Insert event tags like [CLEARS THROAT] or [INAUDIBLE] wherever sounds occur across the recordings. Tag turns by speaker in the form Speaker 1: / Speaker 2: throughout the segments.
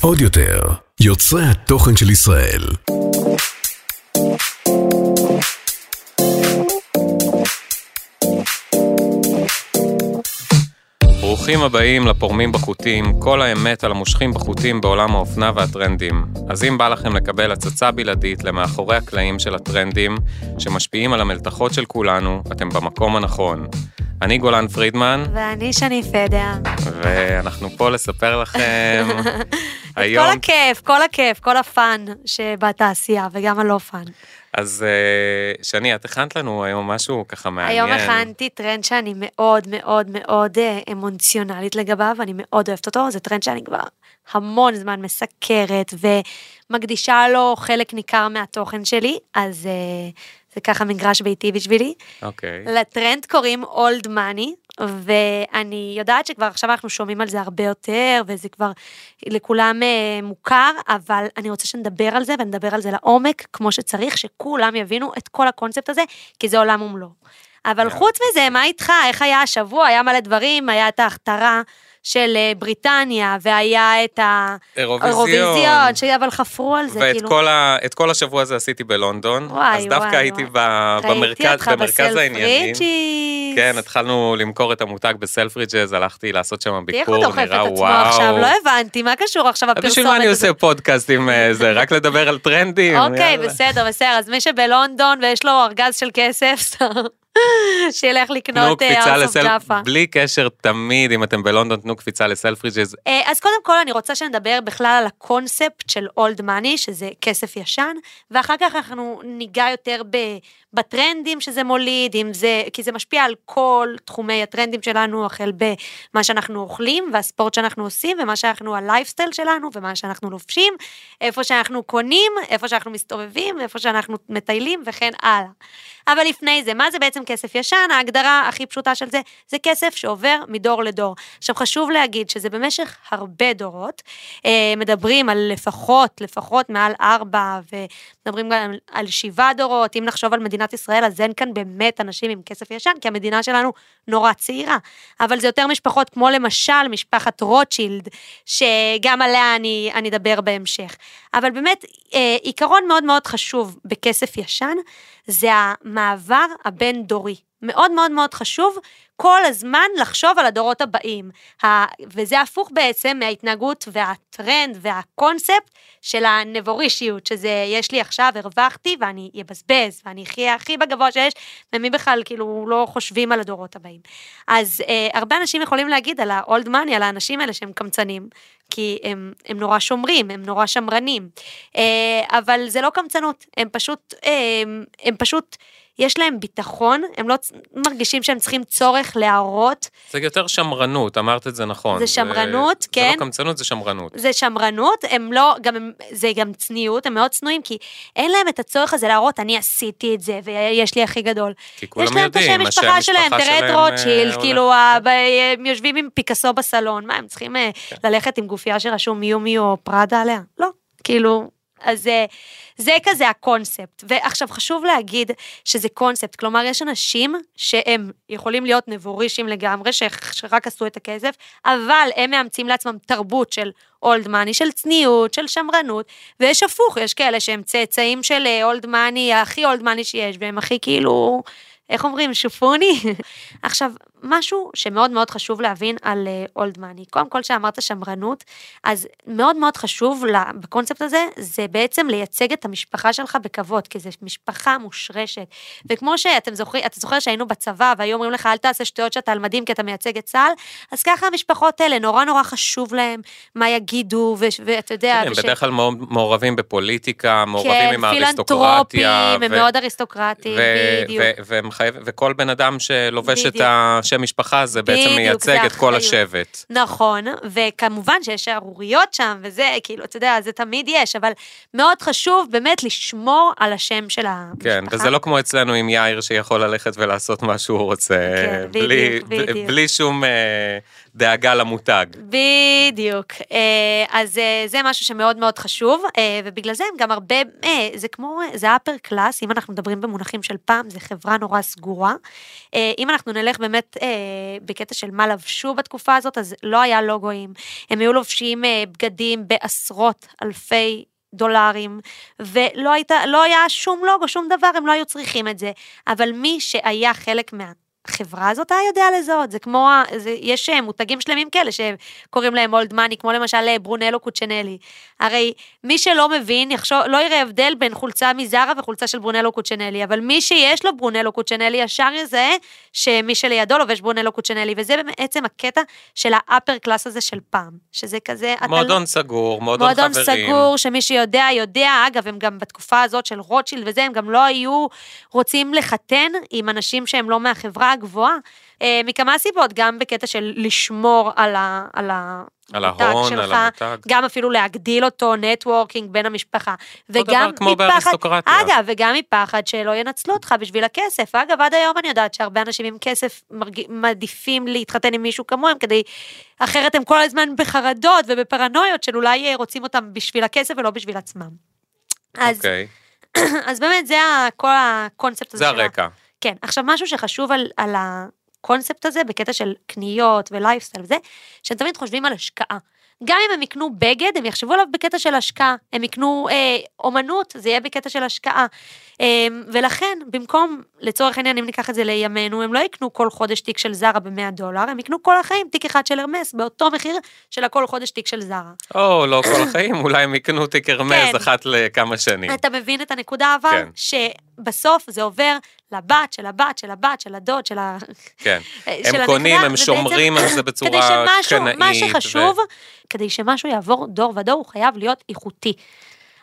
Speaker 1: עוד יותר, יוצרי התוכן של ישראל.
Speaker 2: ברוכים הבאים לפורמים בחוטים, כל האמת על המושכים בחוטים בעולם האופנה והטרנדים. אז אם בא לכם לקבל הצצה בלעדית למאחורי הקלעים של הטרנדים, שמשפיעים על המלתחות של כולנו, אתם במקום הנכון. אני גולן פרידמן,
Speaker 3: ואני שני פדר.
Speaker 2: ואנחנו פה לספר לכם [LAUGHS]
Speaker 3: היום... כל הכיף, כל הכיף, כל ה fun שבתעשייה, וגם הלא fun.
Speaker 2: אז אה, שני, את הכנת לנו היום משהו ככה מעניין.
Speaker 3: היום הכנתי טרנד שאני מאוד מאוד מאוד אה, אמוציונלית לגביו, אני מאוד אוהבת אותו, זה טרנד שאני כבר המון זמן מסקרת ומקדישה לו חלק ניכר מהתוכן שלי, אז אה, זה ככה מגרש ביתי בשבילי.
Speaker 2: אוקיי.
Speaker 3: לטרנד קוראים אולד מאני, ואני יודעת שכבר עכשיו אנחנו שומעים על זה הרבה יותר, וזה כבר לכולם אה, מוכר, אבל אני רוצה שנדבר על זה, ונדבר על זה לעומק, כמו שצריך, שכולם יבינו את כל הקונספט הזה, כי זה עולם ומלואו. אבל חוץ מזה, מה איתך? איך היה השבוע? היה מלא דברים, היה את ההכתרה. של אה, בריטניה, והיה את האירוויזיון, אבל חפרו על זה,
Speaker 2: ואת
Speaker 3: כאילו.
Speaker 2: כל ה, את כל השבוע הזה עשיתי בלונדון.
Speaker 3: וואי,
Speaker 2: אז דווקא
Speaker 3: וואי,
Speaker 2: הייתי
Speaker 3: וואי.
Speaker 2: ב, במרכז, במרכז העניינים.
Speaker 3: פריג'יס.
Speaker 2: כן, התחלנו למכור את המותג בסלפריג'ז, הלכתי לעשות שם
Speaker 3: תראי איך
Speaker 2: ביקור,
Speaker 3: הוא דוחף
Speaker 2: נראה
Speaker 3: את עצמו
Speaker 2: וואו.
Speaker 3: עכשיו, לא הבנתי, מה קשור עכשיו
Speaker 2: אז
Speaker 3: הפרסומת
Speaker 2: בשביל מה אני? עושה פודקאסט עם אה, זה? רק לדבר על טרנדים?
Speaker 3: אוקיי. בסדר, בסדר, אז מי שבלונדון ויש לו ארגז של כסף, [LAUGHS] שילך לקנות אה, ארס אוף
Speaker 2: לסל...
Speaker 3: ג'אפה.
Speaker 2: בלי קשר תמיד, אם אתם בלונדון, תנו קפיצה לסלפריג'ז.
Speaker 3: אה, אז קודם כל אני רוצה שנדבר בכלל על הקונספט של אולד מאני, שזה כסף ישן, ואחר כך אנחנו ניגע יותר ב... בטרנדים שזה מוליד, אם זה, כי זה משפיע על כל תחומי הטרנדים שלנו, החל במה שאנחנו אוכלים, והספורט שאנחנו עושים, ומה שאנחנו, הלייפסטייל שלנו, ומה שאנחנו לובשים, איפה שאנחנו קונים, איפה שאנחנו מסתובבים, איפה שאנחנו מטיילים, וכן הלאה. אבל לפני זה, מה זה בעצם כסף ישן? ההגדרה הכי פשוטה של זה, זה כסף שעובר מדור לדור. עכשיו חשוב להגיד שזה במשך הרבה דורות, אה, מדברים על לפחות, לפחות מעל ארבע, ומדברים גם על שבעה דורות, אם נחשוב על מדינת ישראל, אז אין כאן באמת אנשים עם כסף ישן, כי המדינה שלנו נורא צעירה. אבל זה יותר משפחות כמו למשל משפחת רוטשילד, שגם עליה אני, אני אדבר בהמשך. אבל באמת, אה, עיקרון מאוד מאוד חשוב בכסף ישן, זה המעבר הבין-דורי. מאוד מאוד מאוד חשוב כל הזמן לחשוב על הדורות הבאים. וזה הפוך בעצם מההתנהגות והטרנד והקונספט של הנבורישיות, שזה יש לי עכשיו, הרווחתי ואני אבזבז ואני אחיה הכי בגבוה שיש, ומי בכלל כאילו לא חושבים על הדורות הבאים. אז אה, הרבה אנשים יכולים להגיד על ה-old money, על האנשים האלה שהם קמצנים, כי הם, הם נורא שומרים, הם נורא שמרנים. אה, אבל זה לא קמצנות, הם פשוט, אה, הם פשוט, יש להם ביטחון, הם לא מרגישים שהם צריכים צורך להראות,
Speaker 2: זה יותר שמרנות, אמרת את זה נכון.
Speaker 3: זה שמרנות,
Speaker 2: זה
Speaker 3: כן.
Speaker 2: לא קמצנות, זה שמרנות.
Speaker 3: זה שמרנות, הם לא, גם, הם- זה גם צניעות, הם מאוד צנועים, כי אין להם את הצורך הזה להראות, אני עשיתי את זה, ויש לי הכי גדול.
Speaker 2: כי כולם
Speaker 3: יש להם את
Speaker 2: יודעים,
Speaker 3: השם משפחה שלהם, תראה את רוטשילד,
Speaker 2: אה,
Speaker 3: כאילו, ה- ב- הם יושבים עם פיקאסו בסלון, מה, הם צריכים אה,
Speaker 2: כן.
Speaker 3: ללכת עם גופייה שרשום מיו מיו או פראדה עליה? לא, כאילו, אז אה, זה כזה הקונספט. ועכשיו חשוב להגיד שזה קונספט, כלומר יש אנשים שהם יכולים להיות נבורישים לגמרי, שרק עשו את הכסף, אבל הם מאמצים לעצמם תרבות של אולד מאני, של צניעות, של שמרנות, ויש הפוך, יש כאלה שהם צאצאים של אולד מאני, הכי אולד מאני שיש, והם הכי כאילו... איך אומרים, שופוני? [LAUGHS] עכשיו, משהו שמאוד מאוד חשוב להבין על אולד מאני. קודם כל, שאמרת שמרנות, אז מאוד מאוד חשוב לה- בקונספט הזה, זה בעצם לייצג את המשפחה שלך בכבוד, כי זו משפחה מושרשת. וכמו שאתם זוכרים, אתה זוכר שהיינו בצבא, והיו אומרים לך, אל תעשה שטויות שאתה על מדים כי אתה מייצג את צה"ל, אז ככה המשפחות האלה, נורא נורא חשוב להם מה יגידו, ו- ואתה יודע...
Speaker 2: כן, הם
Speaker 3: וש-
Speaker 2: בדרך כלל מעורבים בפוליטיקה, מעורבים
Speaker 3: כן,
Speaker 2: עם האריסטוקרטיה.
Speaker 3: פילנטרופים, הם מאוד אריסטוקרטים,
Speaker 2: ו-
Speaker 3: בדיוק.
Speaker 2: ו- וכל בן אדם שלובש את
Speaker 3: בדיוק.
Speaker 2: השם משפחה, זה בעצם מייצג
Speaker 3: זה
Speaker 2: את כל. השבט.
Speaker 3: נכון, וכמובן שיש שערוריות שם, וזה, כאילו, אתה יודע, זה תמיד יש, אבל מאוד חשוב באמת לשמור על השם של המשפחה.
Speaker 2: כן, וזה לא כמו אצלנו עם יאיר שיכול ללכת ולעשות מה שהוא רוצה,
Speaker 3: כן,
Speaker 2: בלי,
Speaker 3: בדיוק, בדיוק.
Speaker 2: בלי שום, אה, דאגה למותג.
Speaker 3: בדיוק. אה, אז אה, זה משהו שמאוד מאוד חשוב, אה, ובגלל זה הם גם הרבה, זה כמו, זה upper class, אם אנחנו מדברים במונחים של פעם, זה חברה נורא סגורה. אם אנחנו נלך באמת בקטע של מה לבשו בתקופה הזאת, אז לא היה לוגוים. הם היו לובשים בגדים בעשרות אלפי דולרים, ולא הייתה, לא היה שום לוגו, שום דבר, הם לא היו צריכים את זה. אבל מי שהיה חלק מה... החברה הזאת היה יודע לזהות, זה כמו, זה, יש אה, מותגים שלמים כאלה שקוראים להם אולד מאני, כמו למשל אה, ברונלו קוצ'נלי. הרי מי שלא מבין, יחשוב, לא יראה הבדל בין חולצה מזרה וחולצה של ברונלו קוצ'נלי, אבל מי שיש לו ברונלו קוצ'נלי ישר יזהה שמי שלידו לובש ברונלו קוצ'נלי, וזה בעצם הקטע של האפר קלאס הזה של פעם, שזה כזה, אתה לא-
Speaker 2: מועדון סגור, מועדון
Speaker 3: מועדון
Speaker 2: חברים.
Speaker 3: סגור, שמי שיודע, יודע. אגב, הם גם בתקופה הזאת של רוטשילד וזה, הם גם לא היו רוצים לחתן עם אנשים שהם לא מהחברה הגבוהה, אה, מכמה סיבות, גם בקטע של לשמור על ה... על ה...
Speaker 2: על ההון, על המותג.
Speaker 3: גם אפילו להגדיל אותו, networking בין המשפחה.
Speaker 2: אותו
Speaker 3: וגם
Speaker 2: דבר כמו באריסטוקרטיה.
Speaker 3: אגב, וגם מפחד שלא ינצלו אותך בשביל הכסף. אגב, עד היום אני יודעת שהרבה אנשים עם כסף מרג... מעדיפים להתחתן עם מישהו כמוהם, כדי... אחרת הם כל הזמן בחרדות ובפרנויות של אולי רוצים אותם בשביל הכסף ולא בשביל עצמם. אז,
Speaker 2: אוקיי, [CLEARS THROAT]
Speaker 3: אז באמת זה כל הקונספט הזה
Speaker 2: זה הרקע.
Speaker 3: כן, עכשיו משהו שחשוב על, על הקונספט הזה בקטע של קניות ולייפסטייל וזה, שהם תמיד חושבים על השקעה. גם אם הם יקנו בגד, הם יחשבו עליו בקטע של השקעה. הם יקנו אה, אומנות, זה יהיה בקטע של השקעה. אה, ולכן, במקום, לצורך העניין, אם ניקח את זה לימינו, הם לא יקנו כל חודש תיק של זרה ב-100 דולר, הם יקנו כל החיים תיק אחד של הרמס, באותו מחיר של הכל חודש תיק של זרה.
Speaker 2: או, לא כל החיים, אולי הם יקנו תיק הרמז
Speaker 3: כן.
Speaker 2: אחת לכמה שנים.
Speaker 3: אתה מבין את הנקודה אבל?
Speaker 2: כן.
Speaker 3: שבסוף זה עובר לבת של הבת של הבת של הדוד של ה...
Speaker 2: כן. [LAUGHS]
Speaker 3: של
Speaker 2: הם קונים, הם שומרים על זה [CLEARS THROAT] בצורה
Speaker 3: כדי שמשהו,
Speaker 2: קנאית.
Speaker 3: מה שחשוב,
Speaker 2: ו-
Speaker 3: כדי שמשהו יעבור דור ודור, הוא חייב להיות איכותי.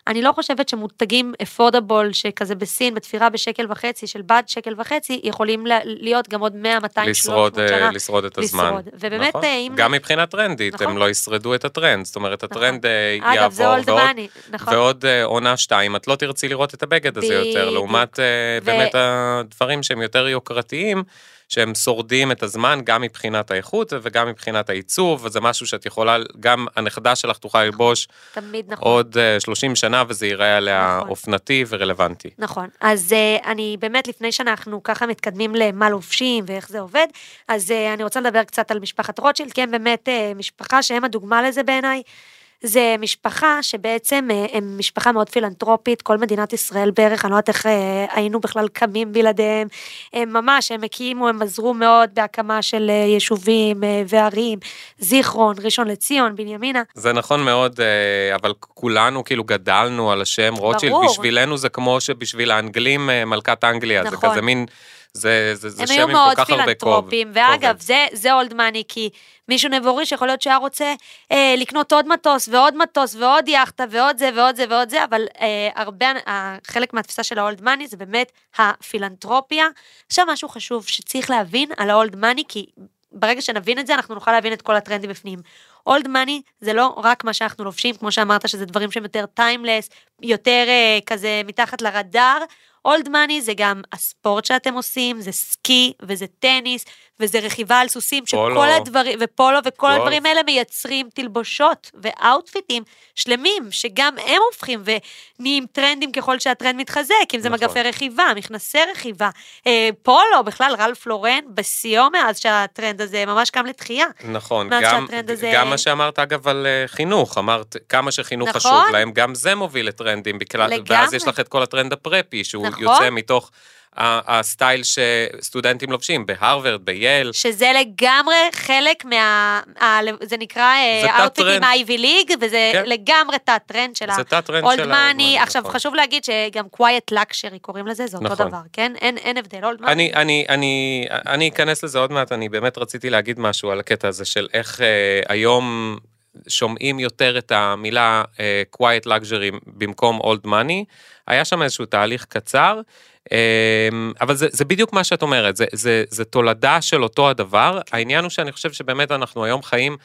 Speaker 3: אני לא חושבת שמותגים אפורדבול שכזה בסין, בתפירה בשקל וחצי, של בד שקל וחצי, יכולים להיות גם עוד 100, 200, 300
Speaker 2: לשרוד, אה,
Speaker 3: שנה.
Speaker 2: לשרוד את הזמן.
Speaker 3: לשרוד. ובאמת,
Speaker 2: נכון.
Speaker 3: אה, אם-
Speaker 2: גם מבחינה טרנדית,
Speaker 3: נכון.
Speaker 2: הם לא ישרדו את הטרנד. זאת אומרת, הטרנד אה,
Speaker 3: אגב, זה
Speaker 2: יעבור, ועוד-
Speaker 3: מאני, נכון.
Speaker 2: ועוד עונה שתיים, את לא תרצי לראות את הבגד הזה יותר,
Speaker 3: בדיוק.
Speaker 2: לעומת
Speaker 3: ו-
Speaker 2: באמת הדברים שהם יותר יוקרתיים, שהם שורדים את הזמן גם מבחינת האיכות וגם מבחינת העיצוב, וזה משהו שאת יכולה, גם הנכדה שלך תוכל ללבוש
Speaker 3: תמיד נכון.
Speaker 2: עוד אה, 30 שנה וזה ייראה עליה
Speaker 3: נכון.
Speaker 2: אופנתי ורלוונטי.
Speaker 3: נכון, אז uh, אני באמת, לפני שאנחנו ככה מתקדמים למה לובשים ואיך זה עובד, אז uh, אני רוצה לדבר קצת על משפחת רוטשילד, כי הם באמת משפחה שהם הדוגמה לזה בעיניי. זה משפחה שבעצם uh, הם משפחה מאוד פילנטרופית, כל מדינת ישראל בערך, אני לא יודעת איך uh, היינו בכלל קמים בלעדיהם. הם ממש, הם הקימו, הם עזרו מאוד בהקמה של uh, יישובים וערים, זיכרון, ראשון לציון, בנימינה.
Speaker 2: זה נכון מאוד, אה, אבל כולנו כאילו גדלנו על השם רוטשילד. בשבילנו זה כמו שבשביל האנגלים אה, מלכת אנגליה, זה
Speaker 3: נכון.
Speaker 2: כזה מין, זה, זה, זה
Speaker 3: הם
Speaker 2: שם
Speaker 3: היו
Speaker 2: עם
Speaker 3: מאוד
Speaker 2: כל כך הרבה כובד.
Speaker 3: פילנטרופים, ואגב. זה, זה אולד מאני, כי מישהו נבורי שיכול להיות שהיה רוצה אה, לקנות עוד מטוס ועוד מטוס ועוד יאכטה ועוד זה ועוד זה ועוד זה, אבל אה, הרבה, אה, חלק מהתפיסה של האולד מאני זה באמת הפילנטרופיה. עכשיו משהו חשוב שצריך להבין על ה old money, כי ברגע שנבין את זה, אנחנו נוכל להבין את כל הטרנדים בפנים. old money זה לא רק מה שאנחנו לובשים, כמו שאמרת, שזה דברים שהם יותר timeless, יותר אה, כזה מתחת לרדאר. old money זה גם הספורט שאתם עושים, זה סקי וזה טניס וזה רכיבה על סוסים,
Speaker 2: פולו.
Speaker 3: שכל הדברים, ופולו וכל
Speaker 2: גולף.
Speaker 3: הדברים האלה מייצרים תלבושות ו outfit ים שלמים, שגם הם הופכים ונהיים טרנדים ככל שהטרנד מתחזק, אם זה
Speaker 2: נכון.
Speaker 3: מגפי רכיבה, מכנסי רכיבה, אה, פולו, בכלל רלף לורן, בשיאו מאז שהטרנד הזה ממש קם לתחייה.
Speaker 2: נכון, גם,
Speaker 3: הזה-
Speaker 2: גם מה שאמרת אגב על אה, חינוך, אמרת כמה שחינוך
Speaker 3: נכון.
Speaker 2: חשוב להם, גם זה מוביל לטרנדים, בכלל, ואז
Speaker 3: לגמרי.
Speaker 2: יש לך את כל הטרנד ה preppy, שהוא
Speaker 3: נכון.
Speaker 2: יוצא מתוך הסטייל שסטודנטים לובשים, בהרווארד, בייל,
Speaker 3: שזה לגמרי חלק מה... זה נקרא אאוטפיטים. אייבי ליג, וזה
Speaker 2: כן.
Speaker 3: לגמרי תת-טרנד של מאני.
Speaker 2: האולד
Speaker 3: עכשיו,
Speaker 2: נכון.
Speaker 3: חשוב להגיד שגם quiet luxury קוראים לזה, זה אותו
Speaker 2: נכון.
Speaker 3: דבר, כן? אין, אין הבדל, אולד מאני.
Speaker 2: אני, אני, אני, אני אכנס לזה עוד מעט, אני באמת רציתי להגיד משהו על הקטע הזה של איך אה, היום שומעים יותר את המילה אה, quiet luxury במקום old money. היה שם איזשהו תהליך קצר. אמ, אבל זה, זה בדיוק מה שאת אומרת, זה, זה, זה תולדה של אותו הדבר. העניין הוא שאני חושב שבאמת אנחנו היום חיים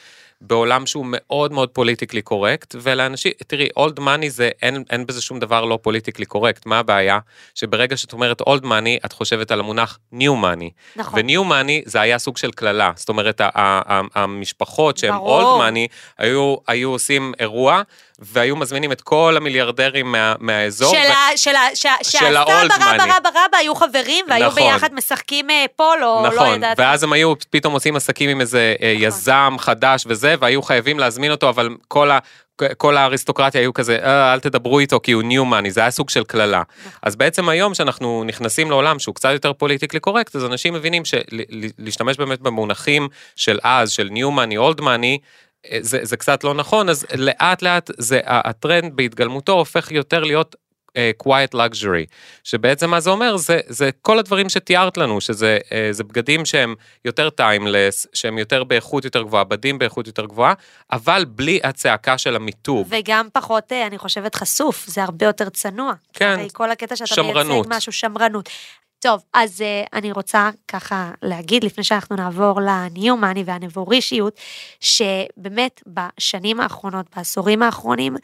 Speaker 2: בעולם שהוא מאוד מאוד politically correct, ולאנשים, תראי, old money זה, אין, אין בזה שום דבר לא politically correct, מה הבעיה? שברגע שאת אומרת old money, את חושבת על המונח new money.
Speaker 3: נכון.
Speaker 2: ו new money זה היה סוג של קללה, זאת אומרת, ה- ה- ה- המשפחות שהן. old money, היו, היו עושים אירוע, והיו מזמינים את כל המיליארדרים מה, מהאזור.
Speaker 3: של
Speaker 2: ו-
Speaker 3: ה- של ה- שה-
Speaker 2: של
Speaker 3: שהסבא
Speaker 2: ה-old
Speaker 3: רבא. רבא רבא היו חברים והיו
Speaker 2: נכון.
Speaker 3: ביחד משחקים אה, פולו, לא
Speaker 2: נכון,
Speaker 3: יודעת.
Speaker 2: ואז הם היו פתאום עושים עסקים עם איזה אה,
Speaker 3: נכון.
Speaker 2: יזם חדש וזה, והיו חייבים להזמין אותו, אבל כל ה... כל האריסטוקרטיה היו כזה, אה, אל תדברו איתו כי הוא new money, זה היה סוג של קללה. אז בעצם היום שאנחנו נכנסים לעולם שהוא קצת יותר politically correct, אז אנשים מבינים שלהשתמש באמת במונחים של אז, של new money, old money, זה, זה קצת לא נכון, אז לאט לאט זה, הטרנד בהתגלמותו הופך יותר להיות quiet luxury, שבעצם מה זה אומר, זה, זה כל הדברים שתיארת לנו, שזה uh, זה בגדים שהם יותר טיימלס, שהם יותר באיכות יותר גבוהה, בדים באיכות יותר גבוהה, אבל בלי הצעקה של המיתוג.
Speaker 3: וגם פחות, אה, אני חושבת, חשוף, זה הרבה יותר צנוע.
Speaker 2: כן.
Speaker 3: הרי כל הקטע שאתה
Speaker 2: שמרנות.
Speaker 3: מייצג משהו, שמרנות. טוב, אז uh, אני רוצה ככה להגיד, לפני שאנחנו נעבור לניומני והנבורישיות, שבאמת בשנים האחרונות, בעשורים האחרונים,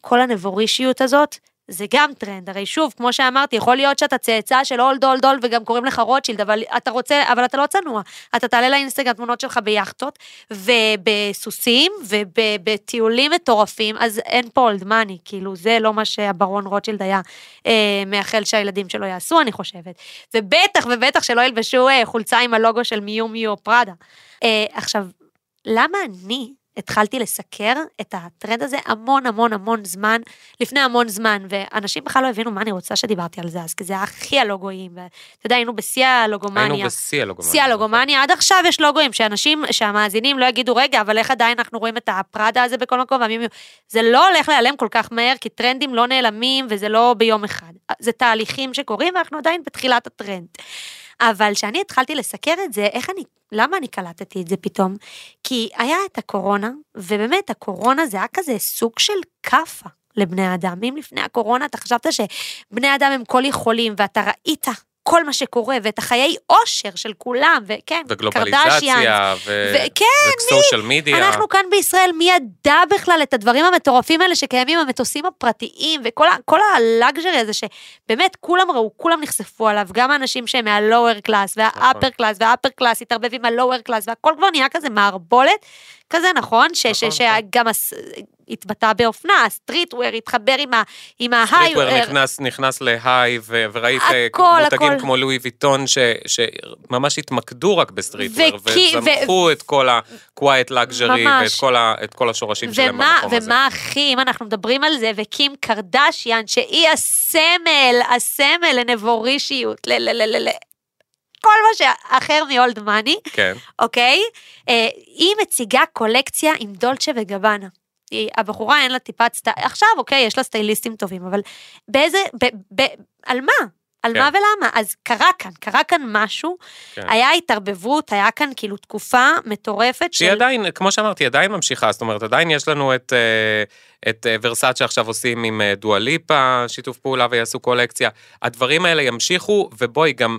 Speaker 3: כל הנבורישיות הזאת, זה גם טרנד, הרי שוב, כמו שאמרתי, יכול להיות שאתה צאצא של old old old וגם קוראים לך רוטשילד, אבל אתה רוצה, אבל אתה לא צנוע. אתה תעלה לאינסטגרם תמונות שלך ביאכטות, ובסוסים, ובטיולים מטורפים, אז אין פה old money, כאילו, זה לא מה שהברון רוטשילד היה אה, מאחל שהילדים שלו יעשו, אני חושבת. ובטח ובטח שלא ילבשו אה, חולצה עם הלוגו של מיו מיו פראדה. אה, עכשיו, למה אני התחלתי לסקר את הטרנד הזה המון המון המון זמן, לפני המון זמן, ואנשים בכלל לא הבינו מה אני רוצה שדיברתי על זה אז, כי זה היה הכי הלוגויים, ואתה יודע, היינו בשיא הלוגומניה.
Speaker 2: היינו בשיא הלוגומניה.
Speaker 3: שיא הלוגומניה, עד עכשיו יש לוגויים, שאנשים, שהמאזינים לא יגידו, רגע, אבל איך עדיין אנחנו רואים את הפראדה הזה בכל מקום, והמימיו, זה לא הולך להיעלם כל כך מהר, כי טרנדים לא נעלמים, וזה לא ביום אחד. זה תהליכים שקורים, ואנחנו עדיין בתחילת הטרנד. אבל כשאני התחלתי לסקר את זה, איך אני, למה אני קלטתי את זה פתאום? כי היה את הקורונה, ובאמת הקורונה זה היה כזה סוג של כאפה לבני אדם. אם לפני הקורונה אתה חשבת שבני אדם הם כל יכולים, ואתה ראית כל מה שקורה, ואת החיי אושר של כולם, וכן,
Speaker 2: וגלובליזציה, ו...
Speaker 3: וכן,
Speaker 2: וסושיאל מדיה.
Speaker 3: אנחנו כאן בישראל, מי ידע בכלל את הדברים המטורפים האלה שקיימים במטוסים הפרטיים, וכל ה luxury הזה שבאמת כולם ראו, כולם נחשפו עליו, גם האנשים שהם מה lower class,
Speaker 2: וה
Speaker 3: upper. class, וה upper class התערבב עם ה lower class, והכל כבר נהיה כזה מערבולת, כזה נכון, ש- ש-
Speaker 2: נכון,
Speaker 3: שגם הס- התבטא באופנה, ה streetwear התחבר עם ה high,
Speaker 2: streetwear נכנס, נכנס ל high, ו- וראית אה,
Speaker 3: הכל,
Speaker 2: מותגים
Speaker 3: הכל.
Speaker 2: כמו לואי ויטון, ש- שממש התמקדו רק ב streetwear,
Speaker 3: וכי-
Speaker 2: וזנחו את כל ה-quiet luxury. ואת כל, ה- את כל השורשים שלהם
Speaker 3: ומה,
Speaker 2: במקום הזה.
Speaker 3: ומה הכי, אם אנחנו מדברים על זה, וקים קרדשיאן, שהיא הסמל, הסמל לנבורישיות. ל, ל, ל, ל כל מה שאחר מאולד מאני,
Speaker 2: כן,
Speaker 3: אוקיי? אה, היא מציגה קולקציה עם דולצ'ה וגבנה. היא, הבחורה אין לה טיפת סטייל, עכשיו אוקיי, יש לה סטייליסטים טובים, אבל באיזה, ב, ב, על מה? על
Speaker 2: כן.
Speaker 3: מה ולמה? אז קרה כאן, קרה כאן משהו,
Speaker 2: כן.
Speaker 3: היה התערבבות, היה כאן כאילו תקופה מטורפת
Speaker 2: שהיא עדיין, כמו שאמרתי, עדיין ממשיכה, זאת אומרת, עדיין יש לנו את, אה, את אה, ורסאצ' שעכשיו עושים עם אה, דואליפה, שיתוף פעולה ויעשו קולקציה. הדברים האלה ימשיכו, ובואי, גם,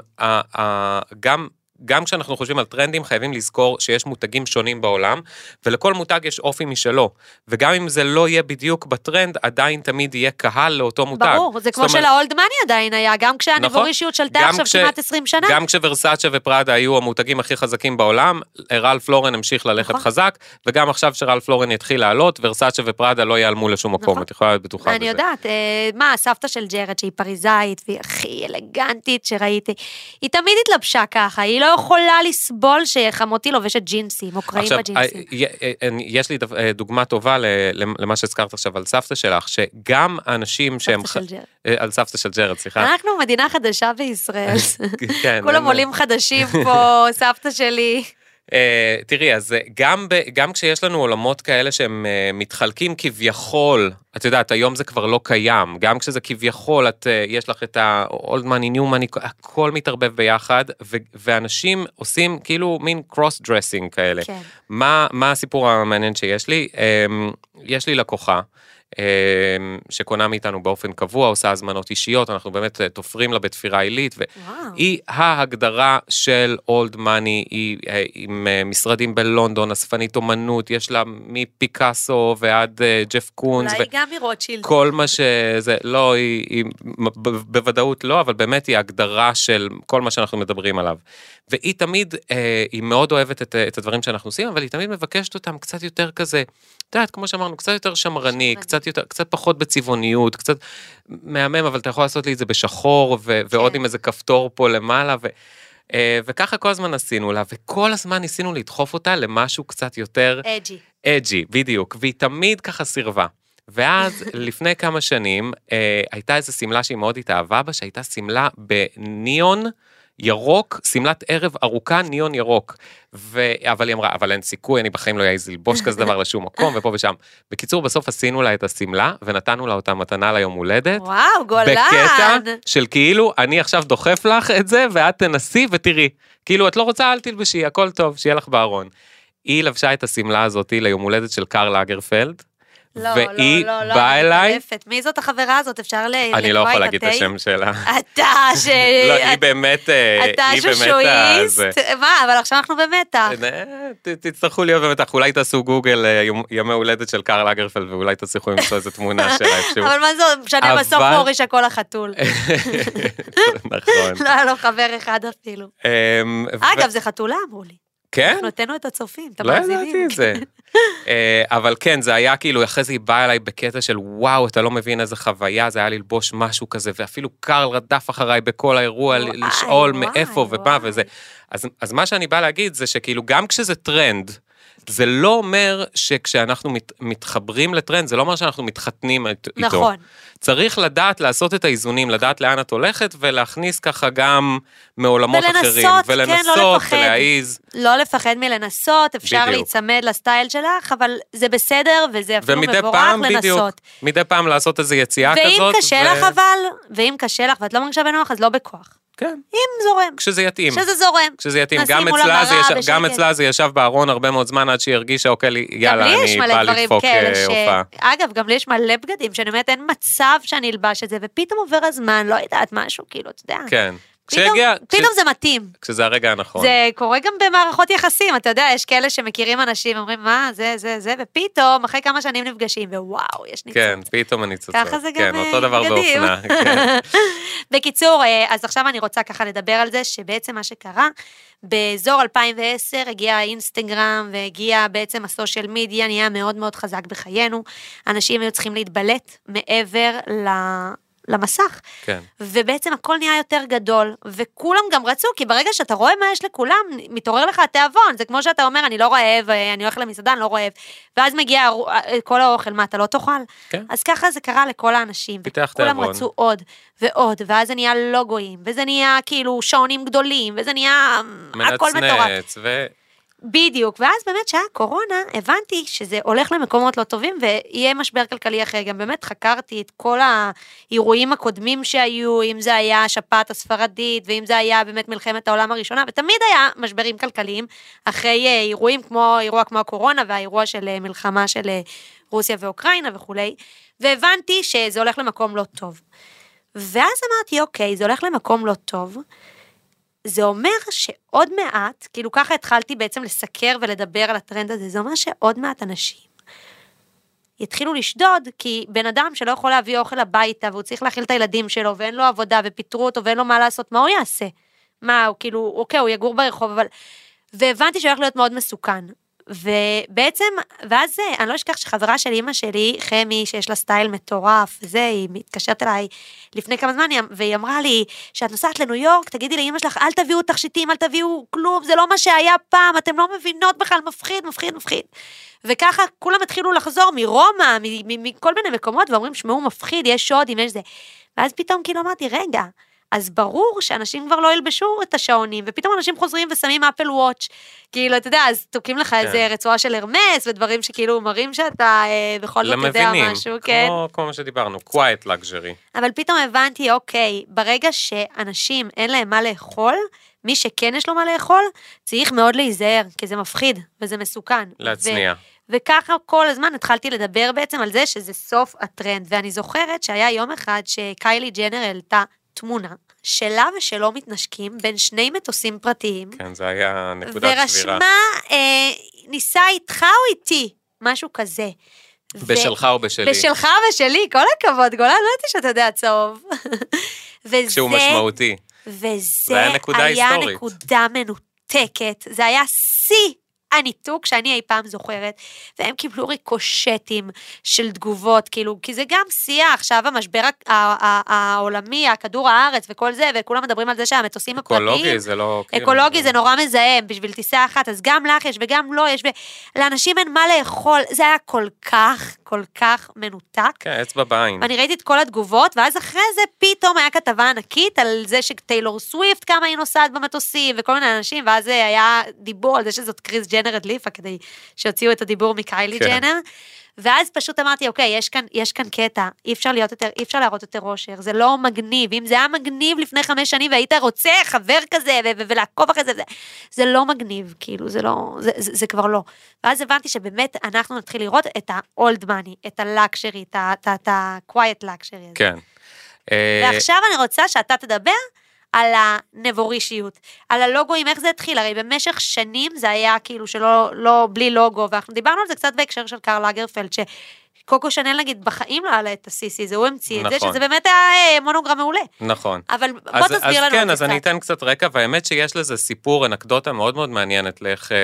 Speaker 2: גם גם כשאנחנו חושבים על טרנדים, חייבים לזכור שיש מותגים שונים בעולם, ולכל מותג יש אופי משלו. וגם אם זה לא יהיה בדיוק בטרנד, עדיין תמיד יהיה קהל לאותו מותג.
Speaker 3: ברור, זה כמו
Speaker 2: אומרת,
Speaker 3: שלאולד מאני עדיין היה, גם כשהנבורישיות שלטה
Speaker 2: גם
Speaker 3: עכשיו
Speaker 2: כש-
Speaker 3: כמעט 20 שנה.
Speaker 2: גם כשוורסאצ'ה ופראדה היו המותגים הכי חזקים בעולם, רלף לורן המשיך ללכת
Speaker 3: נכון.
Speaker 2: חזק, וגם עכשיו שרלף לורן יתחיל לעלות, ורסאצ'ה ופראדה לא ייעלמו לשום מקום,
Speaker 3: נכון.
Speaker 2: את יכולה להיות בטוחה בזה.
Speaker 3: אני יודעת, אה, מה, הסבתא של ג'רד שהיא פריזאית, והיא הכי אלגנטית שראיתי, היא תמיד התלבשה ככה, היא לא יכולה לסבול שחמותי לובשת ג'ינסים, או קרעים בג'ינסים.
Speaker 2: אה, אה, אה, יש לי דו- דוגמה טובה למה שהזכרת עכשיו על סבתא שלך, שגם אנשים שהם...
Speaker 3: סבתא של ג'רד.
Speaker 2: על סבתא של ג'רד, סליחה.
Speaker 3: אנחנו מדינה חדשה בישראל, [LAUGHS]
Speaker 2: כן,
Speaker 3: כולם עולים חדשים פה, [LAUGHS] סבתא שלי.
Speaker 2: אה, תראי, אז אה, גם, ב, גם כשיש לנו עולמות כאלה שהם אה, מתחלקים כביכול, את יודעת, היום זה כבר לא קיים, גם כשזה כביכול, את, אה, יש לך את ה-old money, new money, הכל מתערבב ביחד, ו, ואנשים עושים כאילו מין cross dressing כאלה.
Speaker 3: כן.
Speaker 2: מה, מה הסיפור המעניין שיש לי? אמ, יש לי לקוחה. אה, שקונה מאיתנו באופן קבוע, עושה הזמנות אישיות, אנחנו באמת אה, תופרים לה בתפירה עילית. והיא ההגדרה של אולד מאני, היא אה, עם אה, משרדים בלונדון, אספנית אומנות, יש לה מפיקאסו ועד ג'ף קונס.
Speaker 3: אולי גם מרוטשילד.
Speaker 2: כל מה שזה, לא, היא, היא בוודאות לא, אבל באמת היא הגדרה של כל מה שאנחנו מדברים עליו. והיא תמיד, היא מאוד אוהבת את, את הדברים שאנחנו עושים, אבל היא תמיד מבקשת אותם קצת יותר כזה, את יודעת, כמו שאמרנו, קצת יותר שמרני,
Speaker 3: שמרני.
Speaker 2: קצת יותר, קצת פחות בצבעוניות, קצת מהמם, אבל אתה יכול לעשות לי את זה בשחור, ו- ועוד
Speaker 3: כן.
Speaker 2: עם איזה כפתור פה למעלה, ו... אה, וככה כל הזמן עשינו לה, וכל הזמן ניסינו לדחוף אותה למשהו קצת יותר
Speaker 3: אג'י.
Speaker 2: אג'י, בדיוק, והיא תמיד ככה סירבה. ואז [LAUGHS] לפני כמה שנים אה, הייתה איזו שמלה שהיא מאוד התאהבה בה, שהייתה שמלה בניון ירוק, שמלת ערב ארוכה, ניון ירוק. ו... אבל היא אמרה, אבל אין סיכוי, אני בחיים לא אעז ללבוש כזה דבר לשום מקום, ופה ושם. בקיצור, בסוף עשינו לה את השמלה, ונתנו לה אותה מתנה ליום הולדת.
Speaker 3: וואו, גולן.
Speaker 2: בקטע של כאילו, אני עכשיו דוחף לך את זה, ואת תנסי ותראי. כאילו, את לא רוצה, אל תלבשי, הכל טוב, שיהיה לך בארון. היא לבשה את השמלה הזאתי ליום הולדת של קרל אגרפלד,
Speaker 3: לא,
Speaker 2: והיא
Speaker 3: לא, לא, לא,
Speaker 2: באה
Speaker 3: אני
Speaker 2: אליי,
Speaker 3: מטרפת. מי זאת החברה הזאת? אפשר ל...
Speaker 2: אני לא יכול להגיד את? השם שלה.
Speaker 3: אתה ש... [LAUGHS]
Speaker 2: לא, היא באמת, אה,
Speaker 3: אתה שושואיסט? מה, אבל עכשיו אנחנו במתח.
Speaker 2: אה, תצטרכו להיות במתח, אולי תעשו גוגל אה, ימי הולדת של קרל אגרפלד, ואולי תצליחו למצוא איזה תמונה שלה [LAUGHS] איפשהו.
Speaker 3: אבל מה זה משנה, בסוף מוריש הכל החתול. [LAUGHS]
Speaker 2: נכון.
Speaker 3: לא היה לו חבר אחד אפילו.
Speaker 2: אמ,
Speaker 3: אגב, זה חתולה אמרו לי.
Speaker 2: כן?
Speaker 3: אנחנו נתנו את הצופים, את
Speaker 2: לא
Speaker 3: המאזינים.
Speaker 2: ידעתי את זה. אה, אבל כן, זה היה כאילו, אחרי זה היא באה אליי בקטע של וואו, אתה לא מבין איזה חוויה, זה היה ללבוש משהו כזה, ואפילו קרל רדף אחריי בכל האירוע,
Speaker 3: וואי,
Speaker 2: לשאול
Speaker 3: וואי,
Speaker 2: מאיפה ומה. וזה. אז, אז מה שאני בא להגיד זה שכאילו, גם כשזה טרנד, זה לא אומר שכשאנחנו מת, מתחברים לטרנד, זה לא אומר שאנחנו מתחתנים אית- איתו.
Speaker 3: נכון.
Speaker 2: צריך לדעת לעשות את האיזונים, לדעת לאן את הולכת, ולהכניס ככה גם מעולמות
Speaker 3: ולנסות,
Speaker 2: אחרים.
Speaker 3: כן, לא
Speaker 2: ולנסות,
Speaker 3: לפחד.
Speaker 2: ולהעיז.
Speaker 3: לא לפחד מלנסות, אפשר
Speaker 2: בדיוק.
Speaker 3: להיצמד לסטייל שלך, אבל זה בסדר, וזה אפילו מבורך
Speaker 2: פעם, בדיוק,
Speaker 3: לנסות.
Speaker 2: מדי פעם לעשות איזו יציאה
Speaker 3: ואם
Speaker 2: כזאת.
Speaker 3: קשה לך אבל, ואם קשה לך ואת לא מרגישה בנוח, אז לא בכוח.
Speaker 2: כן,
Speaker 3: אם זורם,
Speaker 2: כשזה יתאים.
Speaker 3: שזה זורם.
Speaker 2: כשזה יתאים. גם אצלה, זה ישב, גם. אצלה זה ישב בארון הרבה מאוד זמן עד שהיא הרגישה, אוקיי, יאללה, אני באה
Speaker 3: דברים
Speaker 2: לדפוק אה,
Speaker 3: ש...
Speaker 2: הופעה.
Speaker 3: אגב, גם לי יש מלא בגדים, שאני אומרת, אין מצב שאני אלבש את זה, ופתאום עובר הזמן, לא יודעת, משהו, כאילו, אתה יודע.
Speaker 2: כן.
Speaker 3: פתאום-
Speaker 2: כשיגיע,
Speaker 3: פתאום זה מתאים.
Speaker 2: כשזה הרגע הנכון.
Speaker 3: זה קורה גם במערכות יחסים, אתה יודע, יש כאלה שמכירים אנשים, אומרים, מה, זה, זה, זה, ופתאום, אחרי כמה שנים נפגשים, ווואו, יש ניצוץ.
Speaker 2: כן, פתאום הניצוצות.
Speaker 3: ככה זה
Speaker 2: כן,
Speaker 3: גם, אה,
Speaker 2: אותו דבר
Speaker 3: בגדים.
Speaker 2: באופנה. [LAUGHS] כן.
Speaker 3: בקיצור, אה, אז עכשיו אני רוצה ככה לדבר על זה, שבעצם מה שקרה, באזור 2010 הגיע האינסטגרם והגיע בעצם הסושיאל מדיה, נהיה מאוד מאוד חזק בחיינו. אנשים היו צריכים להתבלט מעבר ל... למסך,
Speaker 2: כן.
Speaker 3: ובעצם הכל נהיה יותר גדול, וכולם גם רצו, כי ברגע שאתה רואה מה יש לכולם, מתעורר לך התיאבון, זה כמו שאתה אומר, אני לא רעב, אה, אני הולך למסעדה, אני לא רעב, ואז מגיע אה, כל האוכל, מה, אתה לא תאכל?
Speaker 2: כן.
Speaker 3: אז ככה זה קרה לכל האנשים,
Speaker 2: פיתח תיאבון.
Speaker 3: רצו עוד ועוד, ואז זה נהיה לוגויים, וזה נהיה כאילו שעונים גדולים, וזה נהיה הכל מטורף.
Speaker 2: מנצנץ, ו...
Speaker 3: בדיוק, ואז באמת שהיה קורונה, הבנתי שזה הולך למקומות לא טובים ויהיה משבר כלכלי אחר. גם באמת חקרתי את כל האירועים הקודמים שהיו, אם זה היה השפעת הספרדית, ואם זה היה באמת מלחמת העולם הראשונה, ותמיד היה משברים כלכליים, אחרי אה, אירועים כמו, אירוע כמו הקורונה והאירוע של אה, מלחמה של אה, רוסיה ואוקראינה וכולי, והבנתי שזה הולך למקום לא טוב. ואז אמרתי, אוקיי, זה הולך למקום לא טוב, זה אומר שעוד מעט, כאילו ככה התחלתי בעצם לסקר ולדבר על הטרנד הזה, זה אומר שעוד מעט אנשים יתחילו לשדוד, כי בן אדם שלא יכול להביא אוכל הביתה והוא צריך להאכיל את הילדים שלו ואין לו עבודה ופיטרו אותו ואין לו מה לעשות, מה הוא יעשה? מה, הוא כאילו, אוקיי, הוא יגור ברחוב, אבל... והבנתי שהולך להיות מאוד מסוכן. ובעצם, ואז זה, אני לא אשכח שחברה של אימא שלי, חמי, שיש לה סטייל מטורף, וזה, היא מתקשרת אליי לפני כמה זמן, היא- והיא אמרה לי, שאת נוסעת לניו יורק, תגידי לאימא שלך, אל תביאו תכשיטים, אל תביאו כלום, זה לא מה שהיה פעם, אתם לא מבינות בכלל, מפחיד, מפחיד, מפחיד. וככה כולם התחילו לחזור מרומא, מכל מיני מקומות, ואומרים, שמעו, מפחיד, יש שוד, אם יש זה. ואז פתאום כאילו אמרתי, רגע, אז ברור שאנשים כבר לא ילבשו את השעונים, ופתאום אנשים חוזרים ושמים אפל וואץ'. כאילו, אתה יודע, אז תוקעים לך איזה רצועה של הרמס, ודברים שכאילו מראים שאתה אה, בכל זאת יודע
Speaker 2: למבינים,
Speaker 3: משהו, כן?
Speaker 2: כמו- כמו מה שדיברנו, quiet luxury.
Speaker 3: אבל פתאום הבנתי, אוקיי, ברגע שאנשים אין להם מה לאכול, מי שכן יש לו מה לאכול, צריך מאוד להיזהר, כי זה מפחיד וזה מסוכן.
Speaker 2: להצניע.
Speaker 3: וככה כל הזמן התחלתי לדבר בעצם על זה שזה סוף הטרנד, ואני זוכרת שהיה יום אחד שקיילי ג'נר העלתה תמונה שלה ושלו מתנשקים בין שני מטוסים פרטיים,
Speaker 2: כן, זה היה נקודת שבירה.
Speaker 3: ורשמה, אה, ניסה איתך או איתי? משהו כזה. ו-
Speaker 2: בשלך או בשלי.
Speaker 3: בשלך ושלי, כל הכבוד, גולן, לא ידעתי שאתה יודע צהוב. [LAUGHS] וזה,
Speaker 2: כשהוא משמעותי.
Speaker 3: וזה
Speaker 2: זה היה נקודה
Speaker 3: היה
Speaker 2: היסטורית.
Speaker 3: נקודה מנותקת, זה היה שיא הניתוק שאני אי פעם זוכרת, והם קיבלו ריקושטים של תגובות, כאילו, כי זה גם שיח, עכשיו המשבר העולמי, הכדור הארץ וכל זה, וכולם מדברים על זה שהמטוסים הפרטיים,
Speaker 2: אקולוגי זה לא... כאילו,
Speaker 3: אקולוגי זה נורא מזהם בשביל טיסה אחת, אז גם לך יש וגם לו יש, ולאנשים אין מה לאכול, זה היה כל כך, כל כך מנותק.
Speaker 2: כן, אצבע בעין.
Speaker 3: ואני ראיתי את כל התגובות, ואז אחרי זה פתאום היה כתבה ענקית על זה שטיילור סוויפט כמה היא נוסעת במטוסים, וכל מיני אנשים, ואז היה דיבור על זה שזאת קריס ג'נר הדליפה, כדי שיוציאו את הדיבור מקיילי
Speaker 2: כן.
Speaker 3: ג'נר. ואז פשוט אמרתי, אוקיי, יש כאן, יש כאן קטע, אי אפשר יותר, אי אפשר להראות יותר אושר, זה לא מגניב. אם זה היה מגניב לפני חמש שנים והיית רוצה חבר כזה ו- ולעקוב אחרי זה, זה, זה לא מגניב, כאילו, זה לא, זה, זה, זה כבר לא. ואז הבנתי שבאמת אנחנו נתחיל לראות את ה-old money, את ה-luxury, את ה-quiet luxury הזה.
Speaker 2: כן. אה,
Speaker 3: ועכשיו אני רוצה שאתה תדבר על הנבורישיות, על הלוגוים, איך זה התחיל, הרי במשך שנים זה היה כאילו שלא, לא, בלי לוגו, ואנחנו דיברנו על זה קצת בהקשר של קרל לגרפלד, שקוקו שנל נגיד בחיים לא היה לה את הסיסי, זה הוא המציא את זה,
Speaker 2: נכון.
Speaker 3: שזה באמת היה אה, מונוגרם מעולה.
Speaker 2: נכון.
Speaker 3: אבל בוא
Speaker 2: אז,
Speaker 3: תסביר
Speaker 2: אז
Speaker 3: לנו
Speaker 2: כן,
Speaker 3: את זה
Speaker 2: אז
Speaker 3: קצת.
Speaker 2: אני אתן קצת רקע, והאמת שיש לזה סיפור, אנקדוטה מאוד מאוד מעניינת לאיך אה,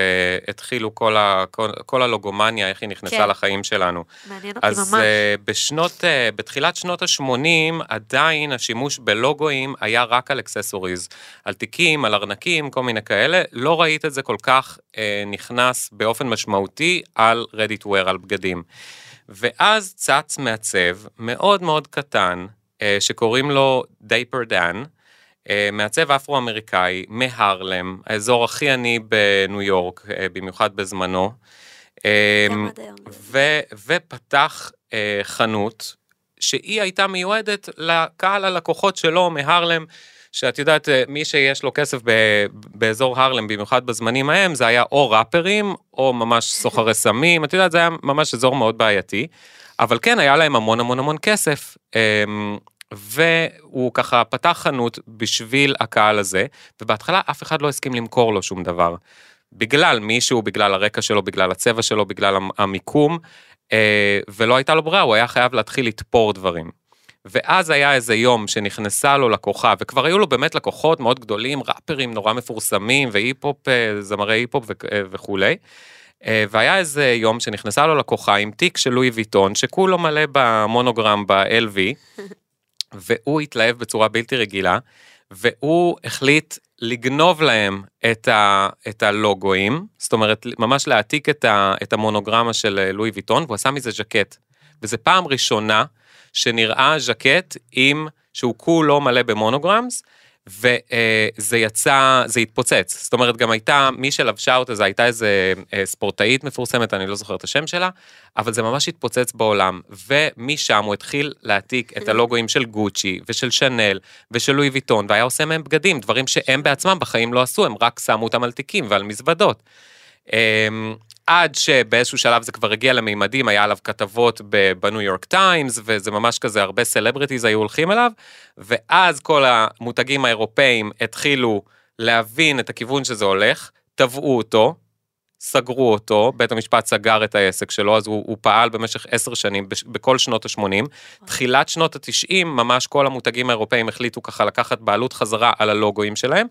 Speaker 2: התחילו כל, ה, כל, כל הלוגומניה, איך היא נכנסה
Speaker 3: כן.
Speaker 2: לחיים שלנו.
Speaker 3: מעניין אותי
Speaker 2: אז
Speaker 3: ממש.
Speaker 2: אה, בשנות, אה, בתחילת שנות ה-80, עדיין השימוש בלוגוים היה רק על אקססוריז, על תיקים, על ארנקים, כל מיני כאלה. לא ראית את זה כל כך אה, נכנס באופן משמעותי על to wear, על בגדים. ואז צץ מעצב מאוד מאוד קטן, אה, שקוראים לו דייפר דן, אה, מעצב אפרו-אמריקאי מהרלם, האזור הכי עני בניו יורק, אה, במיוחד בזמנו. ו- ופתח חנות שהיא הייתה מיועדת לקהל הלקוחות שלו מהרלם, שאת יודעת, אה, מי שיש לו כסף ב- באזור הרלם, במיוחד בזמנים ההם, זה היה או ראפרים, או ממש סוחרי סמים, את יודעת, זה היה ממש אזור מאוד בעייתי, אבל כן, היה להם המון המון המון כסף. אה, והוא ככה פתח חנות בשביל הקהל הזה, ובהתחלה אף אחד לא הסכים למכור לו שום דבר. בגלל מישהו, בגלל הרקע שלו, בגלל הצבע שלו, בגלל המ- המיקום, אה, ולא הייתה לו ברירה, הוא היה חייב להתחיל לתפור דברים. ואז היה איזה יום שנכנסה לו לקוחה, וכבר היו לו באמת לקוחות מאוד גדולים, ראפרים נורא מפורסמים, והיפ-הופ, אה, זמרי היפ-הופ אה, וכולי. אה, והיה איזה יום שנכנסה לו לקוחה עם תיק של לואי ויטון, שכולו מלא במונוגרם ב-LV, והוא התלהב בצורה בלתי רגילה, והוא החליט לגנוב להם את, ה, את הלוגוים, זאת אומרת, ממש להעתיק את, ה, את המונוגרמה של לואי ויטון, והוא עשה מזה ז'קט. וזו פעם ראשונה שנראה ז'קט עם, שהוא כולו מלא במונוגרמס, וזה יצא, זה התפוצץ. זאת אומרת, גם הייתה, מי שלבשה אותה, זה הייתה איזה אה, ספורטאית מפורסמת, אני לא זוכר את השם שלה, אבל זה ממש התפוצץ בעולם. ומשם הוא התחיל להעתיק את הלוגוים של גוצ'י, ושל שנל, ושל לואי ויטון, והיה עושה מהם בגדים, דברים שהם בעצמם בחיים לא עשו, הם רק שמו אותם על תיקים ועל מזוודות. עד שבאיזשהו שלב זה כבר הגיע למימדים, היה עליו כתבות בניו יורק טיימס, וזה ממש כזה, הרבה celebrities היו הולכים אליו, ואז כל המותגים האירופאים התחילו להבין את הכיוון שזה הולך, תבעו אותו, סגרו אותו, בית המשפט סגר את העסק שלו, אז הוא, הוא פעל במשך עשר שנים, בכל שנות ה-80. תחילת שנות ה-90, ממש כל המותגים האירופאים החליטו ככה לקחת בעלות חזרה על הלוגוים שלהם,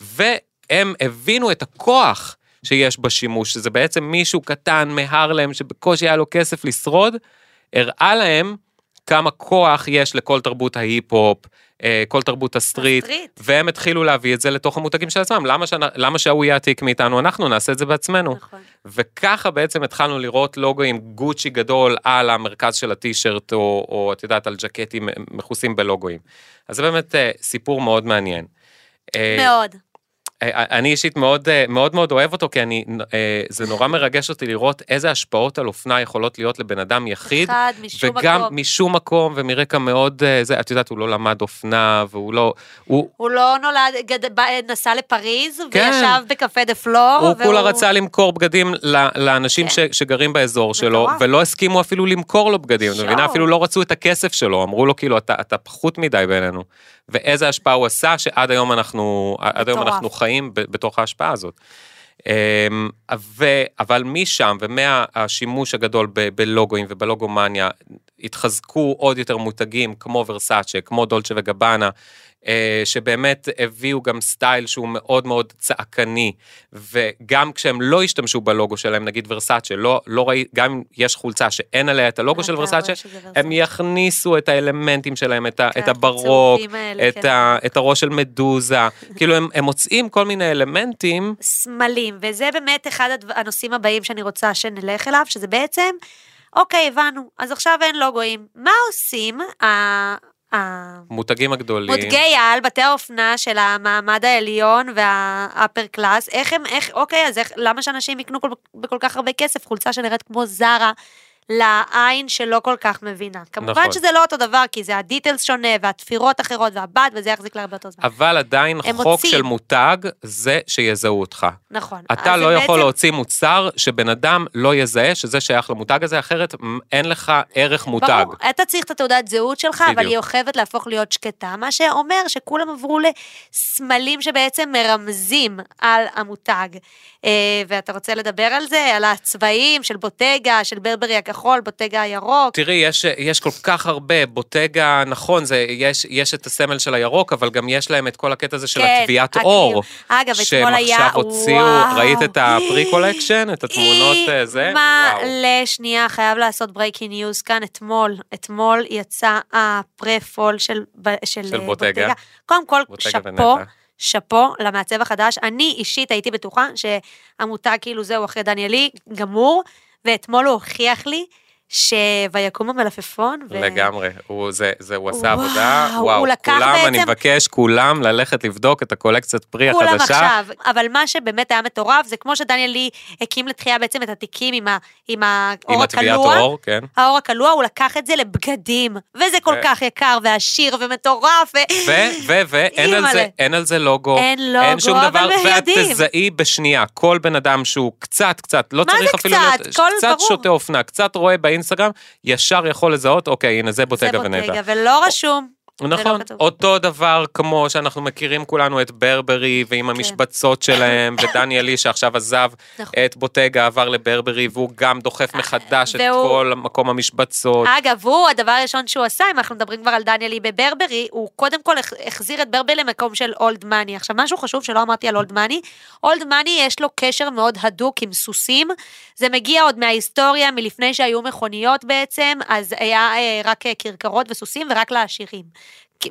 Speaker 2: והם הבינו את הכוח שיש בשימוש, שזה בעצם מישהו קטן מהרלם, שבקושי היה לו כסף לשרוד, הראה להם כמה כוח יש לכל תרבות ההיפ-הופ, אה, כל תרבות ה
Speaker 3: street, ה street.
Speaker 2: והם התחילו להביא את זה לתוך המותגים של עצמם. למה, שנ... למה שההוא יעתיק מאיתנו? אנחנו נעשה את זה בעצמנו.
Speaker 3: נכון.
Speaker 2: וככה בעצם התחלנו לראות לוגו עם גוצ'י גדול על המרכז של הטישרט, או, או את יודעת, על ג'קטים מכוסים בלוגוים. אז זה באמת אה, סיפור מאוד מעניין. אה,
Speaker 3: מאוד.
Speaker 2: אה, אני אישית מאוד אה, מאוד מאוד אוהב אותו, כי אני, אה, זה נורא מרגש אותי לראות איזה השפעות על אופנה יכולות להיות לבן אדם יחיד.
Speaker 3: אחד, משום
Speaker 2: וגם
Speaker 3: מקום.
Speaker 2: משום מקום ומרקע מאוד, אה, זה, את יודעת, הוא לא למד אופנה, והוא לא, הוא,
Speaker 3: הוא לא נולד, גד... נסע לפריז,
Speaker 2: כן.
Speaker 3: וישב בקפה דה פלור,
Speaker 2: הוא
Speaker 3: והוא...
Speaker 2: כולה רצה למכור בגדים לאנשים
Speaker 3: כן.
Speaker 2: ש, שגרים באזור שלו. ולא הסכימו אפילו למכור לו בגדים, את מבינה? אפילו לא רצו את הכסף שלו, אמרו לו כאילו, אתה, אתה פחות מדי בינינו. ואיזה השפעה הוא עשה, שעד היום אנחנו, עד היום. אנחנו חיים בתוך ההשפעה הזאת. אמ, ו, אבל משם ומהשימוש הגדול ב- בלוגוים ובלוגומניה, התחזקו עוד יותר מותגים כמו ורסאצ'ה, כמו דולצ'ה וגבאנה, שבאמת הביאו גם סטייל שהוא מאוד מאוד צעקני, וגם כשהם לא השתמשו בלוגו שלהם, נגיד ורסאצ'ה, לא, לא ראי, גם אם יש חולצה שאין עליה את הלוגו של
Speaker 3: אתה
Speaker 2: ורסאצ'ה, הם. יכניסו את האלמנטים שלהם, את,
Speaker 3: כן,
Speaker 2: את הברוק,
Speaker 3: האלה,
Speaker 2: את,
Speaker 3: כן.
Speaker 2: ה, את הראש של מדוזה, [LAUGHS] כאילו הם, הם מוצאים כל מיני אלמנטים,
Speaker 3: סמלים, וזה באמת אחד הנושאים הבאים שאני רוצה שנלך אליו, שזה בעצם, אוקיי, הבנו, אז עכשיו אין לוגוים. מה עושים ה- ה-
Speaker 2: מותגים הגדולים.
Speaker 3: מותגי על, בתי האופנה של המעמד העליון והאפר קלאס, איך הם, איך, אוקיי, אז איך, למה שאנשים יקנו כל, בכל כך הרבה כסף חולצה שנראית כמו זרה? לעין שלא כל כך מבינה. כמובן
Speaker 2: נכון.
Speaker 3: שזה לא אותו דבר, כי זה הדיטלס שונה, והתפירות אחרות, והבד, וזה יחזיק להרבה יותר זמן.
Speaker 2: אבל עדיין חוק
Speaker 3: מוצאים.
Speaker 2: של מותג זה שיזהו אותך.
Speaker 3: נכון.
Speaker 2: אתה לא יכול
Speaker 3: בעצם-
Speaker 2: להוציא מוצר שבן אדם לא יזהה שזה שייך למותג הזה, אחרת אין לך ערך מותג.
Speaker 3: ברור, אתה צריך את התעודת זהות שלך, אבל
Speaker 2: בדיוק.
Speaker 3: היא אוכבת להפוך להיות שקטה, מה שאומר שכולם עברו לסמלים שבעצם מרמזים על המותג. אה, ואתה רוצה לדבר על זה? על הצבעים של בוטגה, של ברברי הכחול, בוטגה הירוק.
Speaker 2: תראי, יש, יש כל כך הרבה, בוטגה, נכון, זה, יש, יש את הסמל של הירוק, אבל גם יש להם את כל הקטע הזה של
Speaker 3: כן,
Speaker 2: הטביעת
Speaker 3: הקליפ.
Speaker 2: אור.
Speaker 3: אגב, אתמול היה,
Speaker 2: עכשיו הוציאו,
Speaker 3: וואו.
Speaker 2: ראית את ה pre-collection, את התמונות אה, זה? וואו.
Speaker 3: מלא, שנייה, חייב לעשות breaking news כאן, אתמול, אתמול יצא ה pre-fall של, של,
Speaker 2: של
Speaker 3: אה,
Speaker 2: בוטגה.
Speaker 3: קודם כל,
Speaker 2: בוטגה
Speaker 3: שאפו. שאפו למעצב החדש. אני אישית הייתי בטוחה שהמותג כאילו זהו אחרי דניאלי, גמור, ואתמול הוא הוכיח לי שויקום המלפפון. ו-
Speaker 2: לגמרי, הוא, זה, זה, הוא עשה
Speaker 3: וואו,
Speaker 2: עבודה,
Speaker 3: הוא
Speaker 2: וואו,
Speaker 3: לקח
Speaker 2: כולם, אני
Speaker 3: בעצם-
Speaker 2: מבקש, כולם ללכת לבדוק את הקולקציית פרי
Speaker 3: כולם
Speaker 2: החדשה.
Speaker 3: עכשיו, אבל מה שבאמת היה מטורף, זה כמו שדניאל לי הקים לתחייה בעצם את התיקים עם, ה, עם האור
Speaker 2: עם הטביעת
Speaker 3: הקלוע.
Speaker 2: אור, כן.
Speaker 3: האור הקלוע, הוא לקח את זה לבגדים, וזה כל
Speaker 2: ו-
Speaker 3: כך יקר ועשיר ומטורף, ו...
Speaker 2: ו, ו, [LAUGHS] ואין על זה. אין על זה לוגו.
Speaker 3: אין לוגו,
Speaker 2: אין שום דבר, ואת. תזהי בשנייה, כל בן אדם שהוא קצת, קצת, לא
Speaker 3: מה
Speaker 2: צריך
Speaker 3: זה
Speaker 2: אפילו
Speaker 3: קצת?
Speaker 2: להיות, קצת
Speaker 3: ברור.
Speaker 2: שותה אופנה, קצת רואה באינסטגרם, ישר יכול לזהות, אוקיי, הנה זה בוטגה ונטע.
Speaker 3: בוטגה, ולא רשום.
Speaker 2: נכון,
Speaker 3: כתוב.
Speaker 2: אותו דבר כמו שאנחנו מכירים כולנו את ברברי ועם
Speaker 3: כן.
Speaker 2: המשבצות שלהם, [COUGHS] ודניאלי שעכשיו עזב
Speaker 3: נכון.
Speaker 2: את בוטגה, עבר לברברי, והוא גם דוחף מחדש את
Speaker 3: והוא-
Speaker 2: כל מקום המשבצות.
Speaker 3: אגב, הוא, הדבר הראשון שהוא עשה, אם אנחנו מדברים כבר על דניאלי בברברי, הוא קודם כל הח- החזיר את ברברי למקום של אולד מאני. עכשיו, משהו חשוב שלא אמרתי על אולד מאני, אולד מאני יש לו קשר מאוד הדוק עם סוסים. זה מגיע עוד מההיסטוריה, מלפני שהיו מכוניות בעצם, אז היה אה, רק אה, כרכרות וסוסים ורק לעשירים.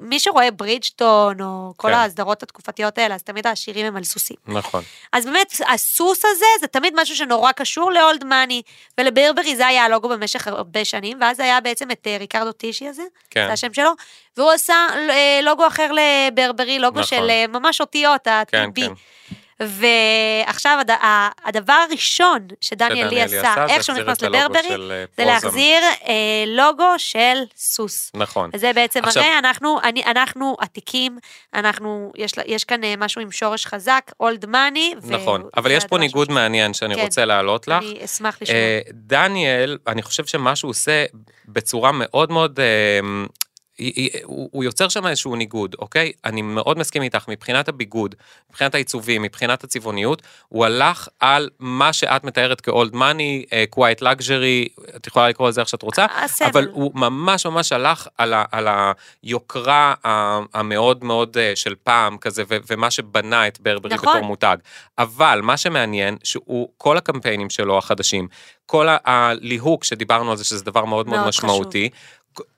Speaker 3: מי שרואה ברידג'טון, או כל
Speaker 2: כן.
Speaker 3: ההסדרות התקופתיות האלה, אז תמיד העשירים הם על סוסים.
Speaker 2: נכון.
Speaker 3: אז באמת, הסוס הזה זה תמיד משהו שנורא קשור לאולד מאני, ולברברי זה היה הלוגו במשך הרבה שנים, ואז היה בעצם את אה, ריקרדו טישי הזה,
Speaker 2: כן.
Speaker 3: זה השם שלו, והוא עשה אה, לוגו אחר לברברי, לוגו
Speaker 2: נכון.
Speaker 3: של אה, ממש אותיות,
Speaker 2: כן,
Speaker 3: ה-TB.
Speaker 2: כן.
Speaker 3: ועכשיו הד- הדבר הראשון שדניאל לי עשה,
Speaker 2: זה
Speaker 3: איך שהוא נכנס לברברי,
Speaker 2: אה,
Speaker 3: זה
Speaker 2: פרוזם.
Speaker 3: להחזיר אה, לוגו של סוס.
Speaker 2: נכון.
Speaker 3: וזה בעצם
Speaker 2: עכשיו-
Speaker 3: מראה, אנחנו, אני, אנחנו עתיקים, אנחנו, יש, יש כאן אה, משהו עם שורש חזק, אולד מאני.
Speaker 2: נכון, אבל יש פה ניגוד מעניין שאני
Speaker 3: כן.
Speaker 2: רוצה להעלות לך.
Speaker 3: אני אשמח לשמוע.
Speaker 2: אה, דניאל, אני חושב שמה שהוא עושה בצורה מאוד מאוד... אה, הוא הוא יוצר שם איזשהו ניגוד, אוקיי? אני מאוד מסכים איתך, מבחינת הביגוד, מבחינת העיצובים, מבחינת הצבעוניות, הוא הלך על מה שאת מתארת כ old money, quiet luxury, את יכולה לקרוא לזה איך שאת רוצה,
Speaker 3: הסמל.
Speaker 2: אבל הוא ממש ממש הלך על, ה, על היוקרה המאוד מאוד אה, של פעם כזה, ו, ומה שבנה את ברברי
Speaker 3: נכון.
Speaker 2: בתור מותג. אבל מה שמעניין, שהוא, כל הקמפיינים שלו החדשים, כל הליהוק שדיברנו על זה, שזה דבר מאוד מאוד
Speaker 3: מאוד
Speaker 2: משמעותי,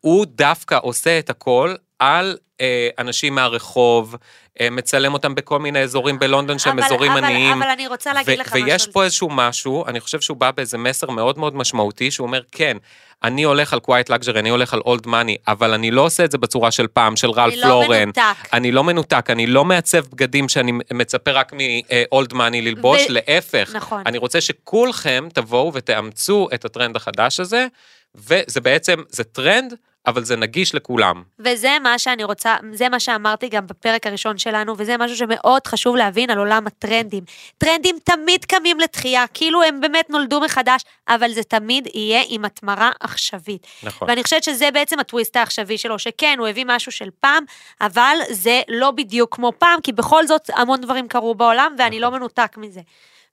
Speaker 2: הוא דווקא עושה את הכל על אה, אנשים מהרחוב, אה, מצלם אותם בכל מיני אזורים בלונדון שהם
Speaker 3: אבל-
Speaker 2: אזורים
Speaker 3: אבל-
Speaker 2: עניים.
Speaker 3: אבל אני רוצה להגיד
Speaker 2: ו-
Speaker 3: לך משהו.
Speaker 2: ויש פה. איזשהו משהו, אני חושב שהוא בא באיזה מסר מאוד מאוד משמעותי, שהוא אומר, כן, אני הולך על קווייט לגזרי, אני הולך על אולד מאני, אבל אני לא עושה את זה בצורה של פעם, של רלף
Speaker 3: אני לא. מנותק.
Speaker 2: אני לא מנותק, אני לא מעצב בגדים שאני מצפה רק מ old money ללבוש,
Speaker 3: ו-
Speaker 2: להפך.
Speaker 3: נכון.
Speaker 2: אני רוצה שכולכם תבואו ותאמצו את הטרנד החדש הזה, וזה בעצם, זה טרנד, אבל זה נגיש לכולם.
Speaker 3: וזה מה שאני רוצה, זה מה שאמרתי גם בפרק הראשון שלנו, וזה משהו שמאוד חשוב להבין על עולם הטרנדים. טרנדים תמיד קמים לתחייה, כאילו הם באמת נולדו מחדש, אבל זה תמיד יהיה עם התמרה עכשווית.
Speaker 2: נכון.
Speaker 3: ואני חושבת שזה בעצם הטוויסט העכשווי שלו, שכן, הוא הביא משהו של פעם, אבל זה לא בדיוק כמו פעם, כי בכל זאת המון דברים קרו בעולם, ואני לא מנותק מזה.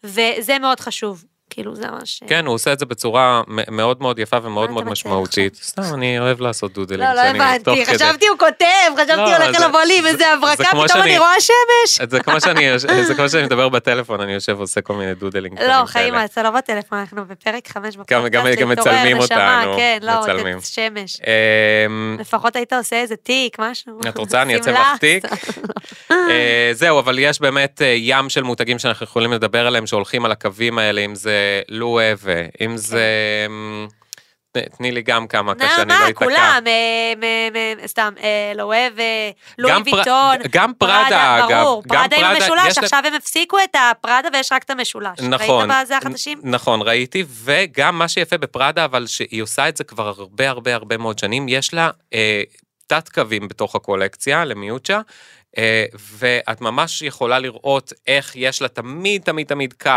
Speaker 3: וזה מאוד חשוב, כאילו זה ממש...
Speaker 2: כן, הוא עושה את זה בצורה מאוד מאוד יפה ומאוד מאוד משמעותית. סתם, אני אוהב לעשות דודלים.
Speaker 3: לא, לא הבנתי. חשבתי הוא כותב, חשבתי
Speaker 2: לא,
Speaker 3: הולך
Speaker 2: זה-
Speaker 3: לבוא לי עם
Speaker 2: זה-
Speaker 3: איזה
Speaker 2: זה
Speaker 3: הברקה, פתאום אני רואה שמש.
Speaker 2: זה כמו שאני [LAUGHS] זה מדבר בטלפון, אני יושב ועושה כל מיני דודלים.
Speaker 3: לא, חיים. אתה לא בטלפון, אנחנו בפרק חמש בפודקאסט.
Speaker 2: גם- מצלמים אותנו,
Speaker 3: כן, לא. את שמש.
Speaker 2: אמ,
Speaker 3: לפחות היית עושה איזה תיק, משהו.
Speaker 2: את רוצה, אני אעצב. לך תיק? אה, זהו, אבל יש באמת אה, ים של מותגים שאנחנו יכולים לדבר עליהם, שהולכים על הקווים האלה, אם זה לואבה, אם זה... אמ, ת- תני לי גם כמה, ככה שאני לא אתקע.
Speaker 3: כולם, אה, סתם, אה, אה, לואי ויטון.
Speaker 2: גם פראדה, אגב.
Speaker 3: ברור, פראדה עם המשולש, עכשיו הם הפסיקו את הפראדה ויש רק את המשולש.
Speaker 2: נכון,
Speaker 3: ראית בזה החדשים?
Speaker 2: נכון, ראיתי, וגם מה שיפה בפראדה, אבל שהיא עושה את זה כבר הרבה הרבה הרבה מאוד שנים, יש לה אה, תת קווים בתוך הקולקציה למיוצ'ה, ואת ממש יכולה לראות איך יש לה תמיד תמיד תמיד קו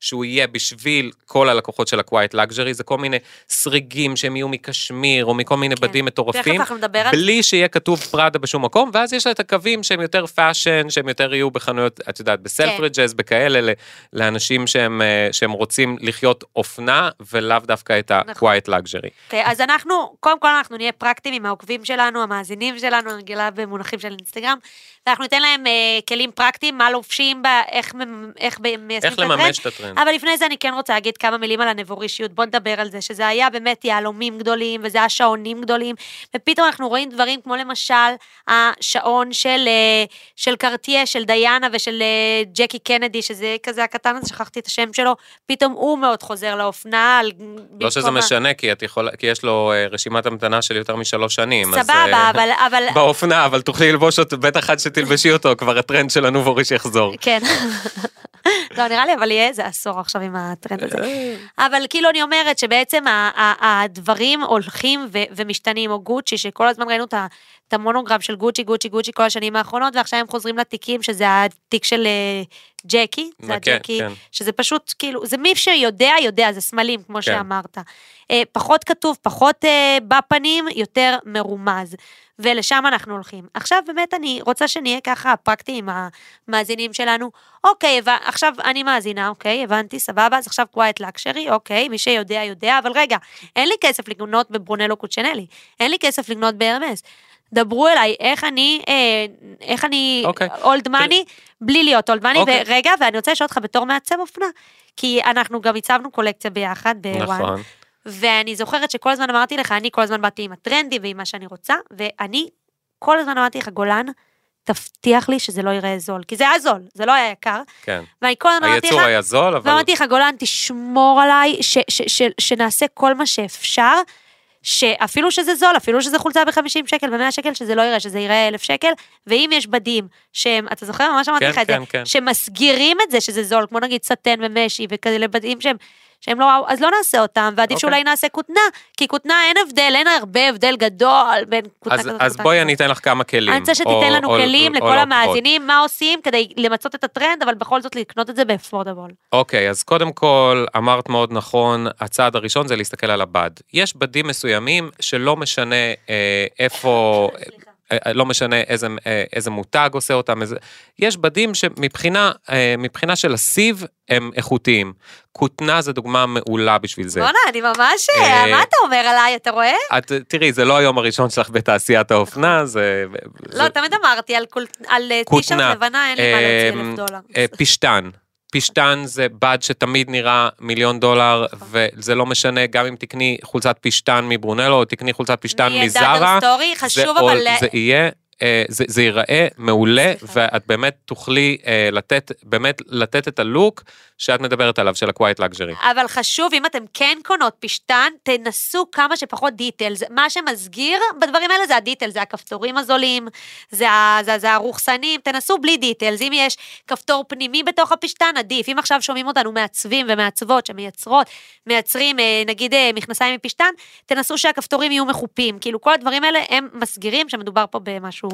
Speaker 2: שהוא יהיה בשביל כל הלקוחות של ה-Quiet Luxury, זה כל מיני סריגים שהם יהיו מקשמיר או מכל מיני
Speaker 3: כן.
Speaker 2: בדים מטורפים.
Speaker 3: נדבר על.
Speaker 2: בלי שיהיה כתוב פראדה בשום מקום, ואז יש לה את הקווים שהם יותר fashion, שהם יותר יהיו בחנויות, את יודעת, ב Selfridges, בכאלה, ל- לאנשים שהם, אה, שהם רוצים לחיות אופנה, ולאו דווקא את
Speaker 3: נכון.
Speaker 2: ה-quiet luxury.
Speaker 3: אוקיי, אז אנחנו, קודם כל אנחנו נהיה פרקטיים עם העוקבים שלנו, המאזינים שלנו, אני רגילה במונחים של אינסטגרם, ואנחנו ניתן להם אה, כלים פרקטיים, מה לובשים בה, איך, איך מיישמים
Speaker 2: איך
Speaker 3: את הטרנד.
Speaker 2: לממש את הטרנד.
Speaker 3: אבל לפני זה אני כן רוצה להגיד כמה מילים על הנבורישיות, בוא נדבר על זה, שזה היה באמת יהלומים גדולים, וזה היה שעונים גדולים, ופתאום אנחנו רואים דברים כמו למשל השעון של, אה, של קרטיה, של דיאנה ושל אה, ג'קי קנדי, שזה כזה הקטן הזה, שכחתי את השם שלו, פתאום הוא מאוד חוזר לאופנה. על-
Speaker 2: לא שזה משנה, כי, את יכולה, כי יש לו אה, רשימת המתנה של יותר משלוש שנים. אז,
Speaker 3: סבבה,
Speaker 2: אה,
Speaker 3: אבל, אבל, [LAUGHS]
Speaker 2: באופנה, אבל תוכלי ללבוש אותו, בטח עד שתלבשי אותו, כבר הטרנד של הנובוריש יחזור.
Speaker 3: כן. [LAUGHS] לא, נראה לי, אבל יהיה איזה עשור עכשיו עם הטרנד הזה. אבל כאילו אני אומרת שבעצם הדברים הולכים ומשתנים, או גוצ'י, שכל הזמן ראינו את ה- את המונוגרם של גוצ'י, גוצ'י, גוצ'י כל השנים האחרונות, ועכשיו הם חוזרים לתיקים, שזה התיק של אה, ג'קי, זה
Speaker 2: כן,
Speaker 3: הג'קי,
Speaker 2: כן.
Speaker 3: שזה פשוט כאילו, זה מי שיודע, יודע, זה סמלים, כמו
Speaker 2: כן.
Speaker 3: שאמרת. אה, פחות כתוב, פחות אה, בפנים, יותר מרומז. ולשם אנחנו הולכים. עכשיו באמת אני רוצה שנהיה ככה פרקטיים עם המאזינים שלנו. אוקיי, עכשיו אני מאזינה, אוקיי, הבנתי, סבבה, אז עכשיו קווייט לקשרי, אוקיי, מי שיודע יודע, אבל רגע, אין לי כסף לקנות בברונלו קוצ'נלי, אין לי כסף לקנות בהרמס. דברו אליי, איך אני, אה, איך אני. אולד מאני, בלי להיות אולד מאני,
Speaker 2: אוקיי.
Speaker 3: ורגע, ואני רוצה לשאול אותך בתור מעצב אופנה, כי אנחנו גם הצבנו קולקציה ביחד בוואן,
Speaker 2: נכון.
Speaker 3: ואני זוכרת שכל הזמן אמרתי לך, אני כל הזמן באתי עם הטרנדי ועם מה שאני רוצה, ואני כל הזמן אמרתי לך, גולן, תבטיח לי שזה לא ייראה זול, כי זה היה זול, זה לא היה יקר,
Speaker 2: כן.
Speaker 3: ואני כל הזמן אמרתי לך,
Speaker 2: הייצור היה זול, אבל...
Speaker 3: ואמרתי לך, גולן, תשמור עליי, ש, ש, ש, שנעשה כל מה שאפשר, שאפילו שזה זול, אפילו שזה חולצה ב-50 שקל, ב-100 שקל, שזה לא יראה, שזה יראה 1,000 שקל, ואם יש בדים שהם, אתה זוכר? ממש אמרתי
Speaker 2: כן,
Speaker 3: לך את זה,
Speaker 2: כן, כן.
Speaker 3: שמסגירים את זה שזה זול, כמו נגיד סטן ומשי וכאלה בדים שהם... שהם לא וואו, אז לא נעשה אותם, ועדיף
Speaker 2: אוקיי.
Speaker 3: שאולי נעשה כותנה, כי כותנה אין הבדל, אין הרבה הבדל גדול בין כותנה
Speaker 2: אז,
Speaker 3: כזאת
Speaker 2: אז
Speaker 3: לכותנה
Speaker 2: בואי
Speaker 3: כזאת.
Speaker 2: אני אתן לך כמה כלים.
Speaker 3: אני רוצה שתיתן
Speaker 2: או-
Speaker 3: לנו
Speaker 2: או-
Speaker 3: כלים
Speaker 2: או
Speaker 3: לכל
Speaker 2: לעוקבות.
Speaker 3: המאזינים, מה עושים כדי למצות את הטרנד, אבל בכל זאת לקנות את זה באפורדבול.
Speaker 2: אוקיי, אז קודם כל, אמרת מאוד נכון, הצעד הראשון זה להסתכל על הבד. יש בדים מסוימים שלא משנה אה, איפה... אה, לא משנה איזה, אה, איזה מותג עושה אותם, איזה... יש בדים שמבחינה אה, מבחינה של הסיב הם איכותיים. כותנה זה דוגמה מעולה בשביל זה.
Speaker 3: בואנה, אני ממש...
Speaker 2: אה,
Speaker 3: מה אתה אומר עליי, אתה רואה?
Speaker 2: את, תראי, זה לא היום הראשון שלך בתעשיית האופנה, זה...
Speaker 3: לא,
Speaker 2: זה
Speaker 3: תמיד אמרתי, על על אה. טישרט לבנה אין לי מה להוציא
Speaker 2: אה,
Speaker 3: אלף דולר.
Speaker 2: אה, פשטן. זה בד שתמיד נראה מיליון דולר, וזה לא משנה, גם אם תקני חולצת פשטן מברונלו, או תקני חולצת פשטן מזרה, זה,
Speaker 3: אבל...
Speaker 2: זה יהיה... אה, זה, זה ייראה מעולה. ואת באמת תוכלי אה, לתת, באמת לתת את הלוק שאת מדברת עליו, של ה-Quiet Luxury.
Speaker 3: אבל חשוב, אם אתם כן קונות פשטן, תנסו כמה שפחות דיטלס. מה שמסגיר בדברים האלה זה הדיטל, זה הכפתורים הזולים, זה, זה, זה הרוחסנים, תנסו בלי דיטלס. אם יש כפתור פנימי בתוך הפשטן, עדיף. אם עכשיו שומעים אותנו מעצבים ומעצבות שמייצרות, מייצרים אה, נגיד אה, מכנסיים מפשטן, תנסו שהכפתורים יהיו מחופים. כאילו כל הדברים האלה הם מסגירים שמדובר פה במשהו...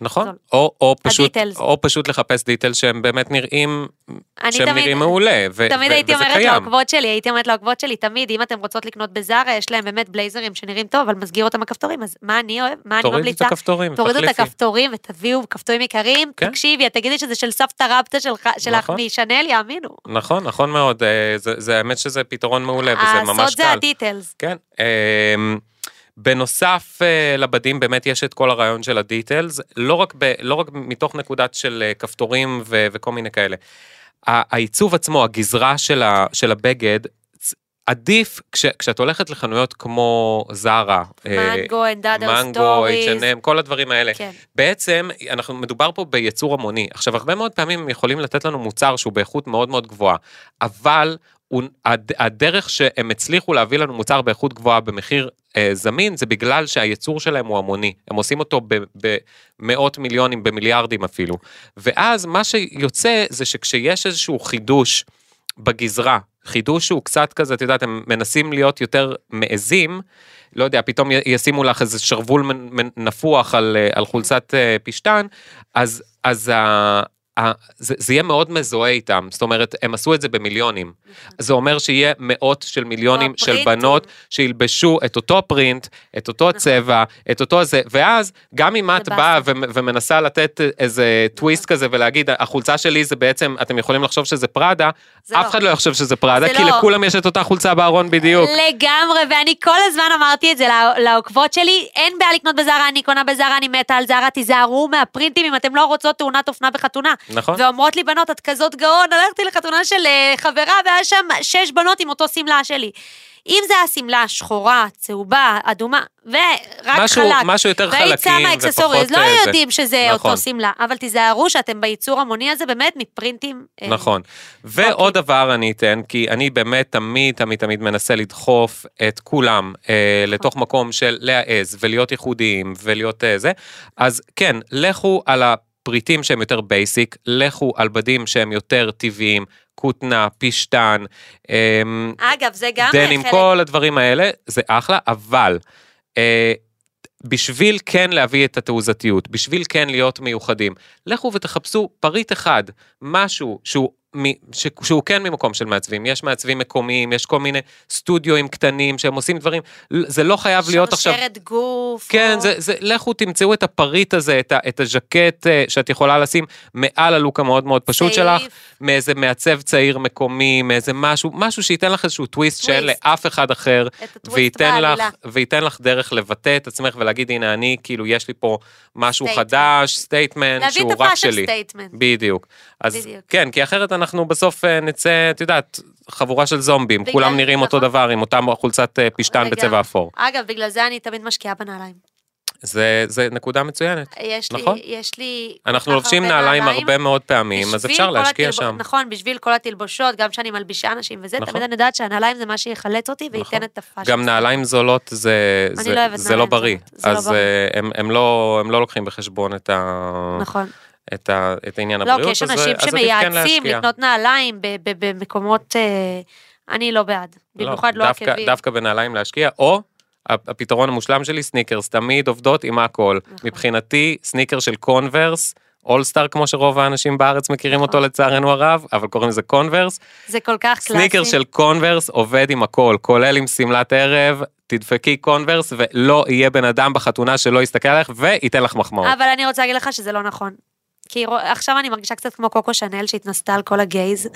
Speaker 2: נכון? או, או, פשוט. או פשוט לחפש דיטלס שהם באמת נראים, שהם
Speaker 3: תמיד-
Speaker 2: נראים מעולה, ו-
Speaker 3: תמיד
Speaker 2: ו-
Speaker 3: הייתי
Speaker 2: וזה
Speaker 3: אומרת. לעוקבות שלי, הייתי אומרת לעוקבות שלי, תמיד, אם אתם רוצות לקנות בזארה, יש להם באמת בלייזרים שנראים טוב, אבל מסגיר אותם הכפתורים, אז מה אני אוהב? מה אני
Speaker 2: תורידי את
Speaker 3: ממליצה?
Speaker 2: הכפתורים,
Speaker 3: תורידו את
Speaker 2: תחליפי.
Speaker 3: הכפתורים ותביאו כפתורים יקרים,
Speaker 2: כן.
Speaker 3: תקשיבי, את תגידי שזה של סבתא רבתא שלך- שלך
Speaker 2: נכון.
Speaker 3: משנל, יאמינו.
Speaker 2: נכון, נכון מאוד, אה, זה, זה האמת שזה פתרון מעולה, וזה ממש
Speaker 3: הסוד זה
Speaker 2: קל.
Speaker 3: ה
Speaker 2: details. כן. בנוסף אה, לבדים באמת יש את כל הרעיון של ה details, לא רק, ב, לא רק מתוך נקודת של אה, כפתורים ו, וכל מיני כאלה. העיצוב עצמו, הגזרה של, ה, של הבגד, עדיף כש, כשאת הולכת לחנויות כמו זרה, אה,
Speaker 3: מנגו, And Other
Speaker 2: מנגו,
Speaker 3: Stories.
Speaker 2: H&M, כל הדברים האלה.
Speaker 3: כן.
Speaker 2: בעצם, אנחנו, מדובר פה ביצור המוני. עכשיו, הרבה מאוד פעמים הם יכולים לתת לנו מוצר שהוא באיכות מאוד מאוד גבוהה, אבל הדרך שהם הצליחו להביא לנו מוצר באיכות גבוהה במחיר אה, זמין, זה בגלל שהייצור שלהם הוא המוני. הם עושים אותו במאות מיליונים, במיליארדים אפילו. ואז מה שיוצא זה שכשיש איזשהו חידוש בגזרה, חידוש שהוא קצת כזה, את יודעת, הם מנסים להיות יותר מעזים, לא יודע, פתאום ישימו לך איזה שרוול נפוח על, אה, על חולצת אה, פשטן, אז, אז זה, זה יהיה מאוד מזוהה איתם, זאת אומרת, הם עשו את זה במיליונים. זה אומר שיהיה מאות של מיליונים של. בנות שילבשו את אותו פרינט, את אותו צבע, את אותו זה, ואז גם אם את
Speaker 3: נכון.
Speaker 2: באה. ו- ומנסה לתת איזה טוויסט כזה ולהגיד, החולצה שלי זה בעצם, אתם יכולים לחשוב שזה פראדה, אף
Speaker 3: לא.
Speaker 2: אחד לא יחשוב שזה פראדה, כי
Speaker 3: לא.
Speaker 2: לכולם יש את אותה חולצה בארון בדיוק.
Speaker 3: לגמרי, ואני כל הזמן אמרתי את זה לעוקבות שלי, אין בעיה לקנות בזארה, אני קונה בזארה, אני מתה על זארה, תיזהרו מהפרינטים אם אתם לא רוצות תאונת אופנה בחתונה.
Speaker 2: נכון.
Speaker 3: ואומרות לי בנות, את כזאת גאון, הלכתי לחתונה של אה, חברה והיה שם שש בנות עם אותו שמלה שלי. אם זה השמלה שחורה, צהובה, אדומה, ורק
Speaker 2: משהו-
Speaker 3: חלק,
Speaker 2: משהו יותר
Speaker 3: והיית
Speaker 2: חלקים
Speaker 3: שמה אקססוריז,
Speaker 2: ופחות,
Speaker 3: לא
Speaker 2: אה, זה.
Speaker 3: יודעים שזה
Speaker 2: נכון.
Speaker 3: אותו שמלה, אבל תיזהרו שאתם בייצור המוני הזה באמת מפרינטים. אה,
Speaker 2: נכון. ועוד דבר אני אתן, כי אני באמת תמיד תמיד תמיד מנסה לדחוף את כולם אה, לתוך מקום של להעז ולהיות ייחודיים ולהיות אה, זה, אז כן, לכו על הפריטים שהם יותר basic, לכו על בדים שהם יותר טבעיים, כותנה, פשטן, אה,
Speaker 3: אגב, זה גם
Speaker 2: דנים,
Speaker 3: חלק...
Speaker 2: כל הדברים האלה, זה אחלה, אבל אה, בשביל כן להביא את התעוזתיות, בשביל כן להיות מיוחדים, לכו ותחפשו פריט אחד, משהו שהוא... ש- שהוא כן ממקום של מעצבים, יש מעצבים מקומיים, יש כל מיני סטודיואים קטנים שהם עושים דברים, זה לא חייב להיות עכשיו...
Speaker 3: שרשרת גוף.
Speaker 2: כן,
Speaker 3: או-
Speaker 2: זה, זה, לכו תמצאו את הפריט הזה, את, ה, את הז'קט אה, שאת יכולה לשים מעל הלוק המאוד מאוד פשוט שלך,
Speaker 3: צעיף.
Speaker 2: מאיזה מעצב צעיר מקומי, מאיזה משהו, משהו שייתן לך איזשהו טוויסט שאין
Speaker 3: טוויסט.
Speaker 2: לאף אחד אחר,
Speaker 3: את
Speaker 2: וייתן לך. וייתן לך דרך לבטא את עצמך ולהגיד, הנה אני, כאילו, יש לי פה משהו
Speaker 3: Statement.
Speaker 2: חדש, statement,
Speaker 3: להביא
Speaker 2: שהוא
Speaker 3: את
Speaker 2: רק
Speaker 3: ה fashion
Speaker 2: שלי.
Speaker 3: statement.
Speaker 2: בדיוק. אז
Speaker 3: בדיוק.
Speaker 2: כן, כי אחרת אנחנו בסוף אה, נצא, את יודעת, חבורה של זומבים, כולם נראים אותו
Speaker 3: נכון.
Speaker 2: דבר עם אותה חולצת אה, פשטן. בצבע אפור.
Speaker 3: אגב, בגלל זה אני תמיד משקיעה בנעליים.
Speaker 2: זה, זה נקודה מצוינת.
Speaker 3: יש לי,
Speaker 2: נכון.
Speaker 3: יש לי...
Speaker 2: אנחנו לובשים נעליים הרבה מאוד פעמים, אז אפשר להשקיע
Speaker 3: התלבו-
Speaker 2: שם.
Speaker 3: נכון, בשביל כל התלבושות, גם כשאני מלבישה אנשים וזה,
Speaker 2: נכון.
Speaker 3: תמיד אני יודעת שהנעליים זה מה שיחלץ אותי
Speaker 2: נכון.
Speaker 3: וייתן את הפאשן.
Speaker 2: גם נעליים זולות זה, זה,
Speaker 3: לא
Speaker 2: זה לא בריא,
Speaker 3: זה לא
Speaker 2: אז
Speaker 3: בריא.
Speaker 2: אה, הם, הם, לא, הם לא לוקחים בחשבון את, ה,
Speaker 3: נכון.
Speaker 2: את, ה, את העניין
Speaker 3: לא,
Speaker 2: הבריאות,
Speaker 3: כי יש
Speaker 2: אז-
Speaker 3: אנשים
Speaker 2: אז עדיף כן
Speaker 3: שמייעצים
Speaker 2: להשקיע.
Speaker 3: לקנות נעליים במקומות... אה, אני לא בעד. במיוחד לא
Speaker 2: דווקא,
Speaker 3: עקבים.
Speaker 2: דווקא בנעליים להשקיע, או הפתרון המושלם שלי, סניקרס, תמיד עובדות עם הכל.
Speaker 3: נכון.
Speaker 2: מבחינתי, סניקר של קונברס, אולסטאר כמו שרוב האנשים בארץ מכירים אותו
Speaker 3: נכון.
Speaker 2: לצערנו הרב, אבל קוראים לזה קונברס.
Speaker 3: זה כל כך קלאסי.
Speaker 2: סניקר של קונברס עובד עם הכל, כולל עם שמלת ערב, תדפקי קונברס ולא יהיה בן אדם בחתונה שלא יסתכל עליך וייתן לך מחמאות.
Speaker 3: אבל אני רוצה להגיד לך שזה לא נכון. כי עכשיו אני מרגישה קצת כמו קוקו שנל שהתנסתה על כל הגייז,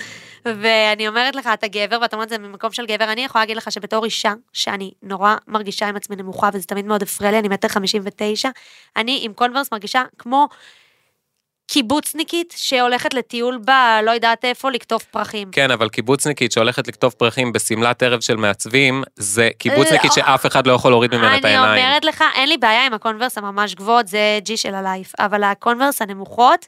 Speaker 3: ואני אומרת לך, אתה גבר, ואתה אומר את זה ממקום של גבר, אני יכולה להגיד לך שבתור אישה, שאני נורא מרגישה עם עצמי נמוכה, וזה תמיד מאוד הפריע לי, אני מטר חמישים ותשע, אני עם קונברס מרגישה כמו... קיבוצניקית שהולכת לטיול ב... לא יודעת איפה, לקטוף פרחים.
Speaker 2: כן, אבל קיבוצניקית שהולכת לקטוף פרחים בשמלת ערב של מעצבים, זה קיבוצניקית
Speaker 3: לא.
Speaker 2: שאף אחד לא יכול להוריד ממנה את
Speaker 3: אני
Speaker 2: העיניים.
Speaker 3: אומרת לך, אין לי בעיה עם הקונברס הממש גבוהות, זה ג'י של ה life, אבל הקונברס הנמוכות,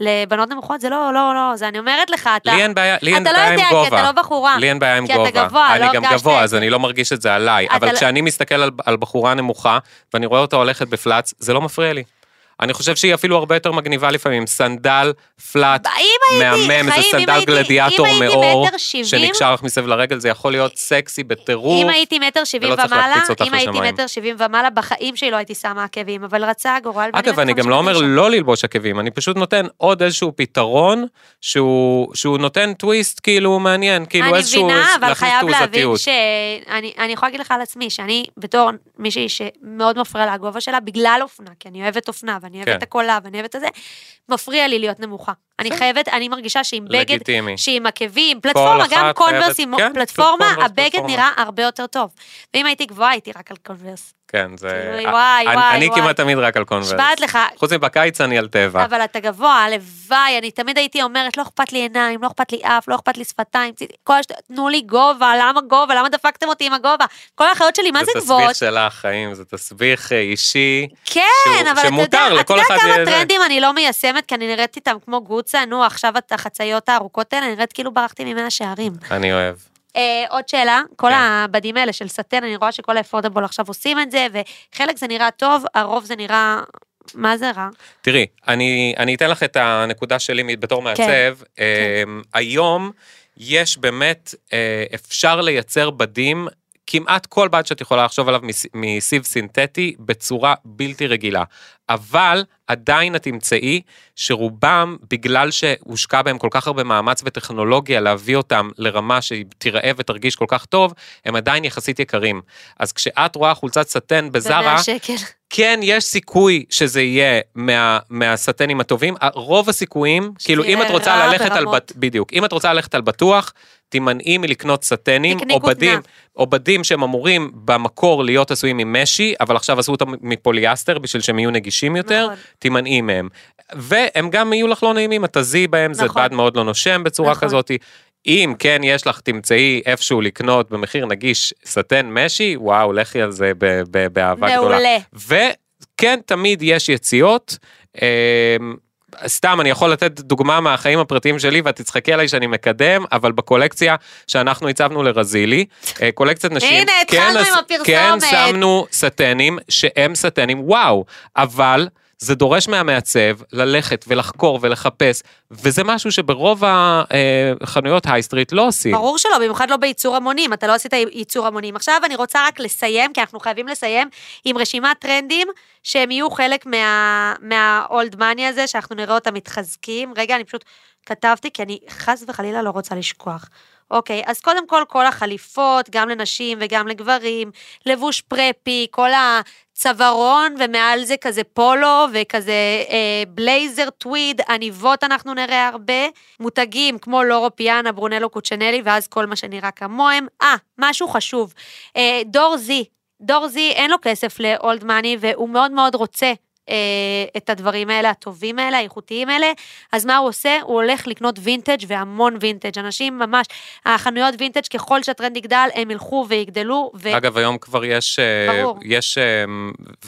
Speaker 3: לבנות נמוכות זה לא, לא, לא, זה אני אומרת לך, אתה...
Speaker 2: לי אין בעיה, לי אין
Speaker 3: אתה לא
Speaker 2: בעיה עם
Speaker 3: יודע, כי
Speaker 2: גובה.
Speaker 3: אתה לא בחורה.
Speaker 2: לי אין בעיה עם
Speaker 3: כי אתה
Speaker 2: גובה.
Speaker 3: גבוה,
Speaker 2: אני
Speaker 3: לא
Speaker 2: גם
Speaker 3: הרגשת
Speaker 2: גבוה,
Speaker 3: את
Speaker 2: אז
Speaker 3: זה.
Speaker 2: אני לא מרגיש את זה עליי.
Speaker 3: אתה
Speaker 2: אבל
Speaker 3: לא-
Speaker 2: כשאני מסתכל על, על בחורה נמוכה, ואני רואה אותה הולכת ב flats, זה לא מפריע לי. אני חושב שהיא אפילו הרבה יותר מגניבה לפעמים. סנדל,
Speaker 3: flat,
Speaker 2: מהמם, זה סנדל גלדיאטור
Speaker 3: מעור,
Speaker 2: שנקשר לך מסביב לרגל, זה יכול להיות סקסי בטירוף.
Speaker 3: אם הייתי מטר שבעים ומעלה, אם הייתי. מטר שבעים ומעלה, בחיים שלי לא הייתי שמה עקבים, אבל רצה הגורל.
Speaker 2: אגב, אני גם לא אומר. לא ללבוש עקבים, אני פשוט נותן עוד איזשהו פתרון שהוא, נותן טוויסט כאילו מעניין, כאילו
Speaker 3: אני
Speaker 2: איזשהו,
Speaker 3: מבינה, אבל
Speaker 2: להכניס
Speaker 3: חייב להבין
Speaker 2: תעוזתיות.
Speaker 3: אני יכולה להגיד לך על עצמי, שאני בתור מישהי שמאוד מפריע לה הגובה שלה, בגלל אופנה, כי אני אוהבת אופנה, ואני אוהבת
Speaker 2: כן.
Speaker 3: את הקולה, ואני אוהבת את זה, מפריע לי להיות נמוכה. אני חייבת, אני מרגישה שעם בגד,
Speaker 2: לגיטימי.
Speaker 3: שעם עקבים, פלטפורמה, גם קונברס עם
Speaker 2: כן,
Speaker 3: פלטפורמה, הבגד. נראה הרבה יותר טוב. ואם הייתי גבוהה, הייתי רק על קונברס.
Speaker 2: כן, זה...
Speaker 3: כאילו, וואי, וואי,
Speaker 2: אני
Speaker 3: וואי.
Speaker 2: כמעט תמיד רק על קונברס.
Speaker 3: נשבעת לך,
Speaker 2: חוץ מבקיץ אני על טבע.
Speaker 3: אבל אתה גבוה, הלוואי, אני תמיד הייתי אומרת, לא אכפת לי עיניים, לא אכפת לי אף, לא אכפת לי שפתיים, כל השט... תנו לי גובה, למה גובה, למה דפקתם אותי עם הגובה? כל האחיות שלי, מה זה
Speaker 2: זה
Speaker 3: גבוהות?
Speaker 2: תסביך שלך, חיים, זה תסביך אה, אישי.
Speaker 3: כן,
Speaker 2: שהוא-
Speaker 3: אבל אתה
Speaker 2: שמותר
Speaker 3: יודע, אתה יודע כמה
Speaker 2: זה.
Speaker 3: טרנדים אני לא מיישמת, כי אני נראית איתם כמו גוצה, נו, עכשיו את החצאיות הארוכות האלה, אני נראית כאילו ברחתי ממאה שערים.
Speaker 2: אני אוהב.
Speaker 3: אה, עוד שאלה, כל
Speaker 2: כן.
Speaker 3: הבדים האלה של סטן, אני רואה שכל האפורדבול עכשיו עושים את זה, וחלק זה נראה טוב, הרוב זה נראה... מה זה רע?
Speaker 2: תראי, אני, אני אתן לך את הנקודה שלי בתור מעצב.
Speaker 3: כן.
Speaker 2: אמ, היום יש באמת, אה, אפשר לייצר בדים, כמעט כל בד שאת יכולה לחשוב עליו מס- מסיב סינתטי בצורה בלתי רגילה. אבל עדיין את תמצאי שרובם, בגלל שהושקע בהם כל כך הרבה מאמץ וטכנולוגיה להביא אותם לרמה שהיא תיראה ותרגיש כל כך טוב, הם עדיין יחסית יקרים. אז כשאת רואה חולצת סטן בזארה. כן, יש סיכוי שזה יהיה מה, מהסטנים הטובים. רוב הסיכויים, כאילו, אם את רוצה ללכת על...
Speaker 3: ברמות.
Speaker 2: בט- בדיוק. אם את רוצה ללכת על בטוח, תימנעי מלקנות סטנים, או
Speaker 3: כותנה.
Speaker 2: בדים, או בדים שהם אמורים במקור להיות עשויים ממשי, אבל עכשיו עשו אותם מפוליאסטר בשביל שהם יהיו נגישים יותר,
Speaker 3: נכון.
Speaker 2: תימנעי מהם. והם גם יהיו לך לא נעימים, את תזיעי בהם, זה
Speaker 3: נכון.
Speaker 2: בד מאוד לא נושם בצורה
Speaker 3: נכון.
Speaker 2: כזאת. אם כן יש לך, תמצאי איפשהו לקנות במחיר נגיש סטן משי, וואו, לכי על זה באהבה גדולה.
Speaker 3: מעולה.
Speaker 2: וכן, תמיד יש יציאות. סתם, אני יכול לתת דוגמה מהחיים הפרטיים שלי, ואת תצחקי עליי שאני מקדם, אבל בקולקציה שאנחנו הצבנו לרזילי, אה, קולקציית נשים,
Speaker 3: הנה,
Speaker 2: כן,
Speaker 3: התחלנו
Speaker 2: אז-
Speaker 3: עם הפרסומת.
Speaker 2: כן, שמנו סטנים שהם סטנים, וואו, אבל זה דורש מהמעצב ללכת ולחקור ולחפש, וזה משהו שברוב החנויות high street לא עושים.
Speaker 3: ברור שלא, במיוחד לא בייצור המונים, אתה לא עשית ייצור המונים. עכשיו אני רוצה רק לסיים, כי אנחנו חייבים לסיים, עם רשימת טרנדים שהם יהיו חלק מה- מה old money הזה, שאנחנו נראה אותם מתחזקים. רגע, אני פשוט כתבתי, כי אני חס וחלילה לא רוצה לשכוח. אוקיי, אז קודם כל, כל החליפות, גם לנשים וגם לגברים, לבוש preppy, כל הצווארון, ומעל זה כזה פולו, וכזה אה, בלייזר, טוויד, עניבות אנחנו נראה הרבה, מותגים כמו לורו פיאנה, ברונלו קוצ'ינלי, ואז כל מה שנראה כמוהם. אה, משהו חשוב, אה, דור זי, דור זי אין לו כסף ל old money, והוא מאוד מאוד רוצה. אה, את הדברים האלה, הטובים האלה, האיכותיים האלה, אז מה הוא עושה? הוא הולך לקנות וינטג' והמון וינטג'. אנשים ממש, החנויות וינטג', ככל שהטרנד יגדל, הם ילכו ויגדלו, ו...
Speaker 2: אגב, היום כבר יש, אה,
Speaker 3: ברור.
Speaker 2: יש, אה,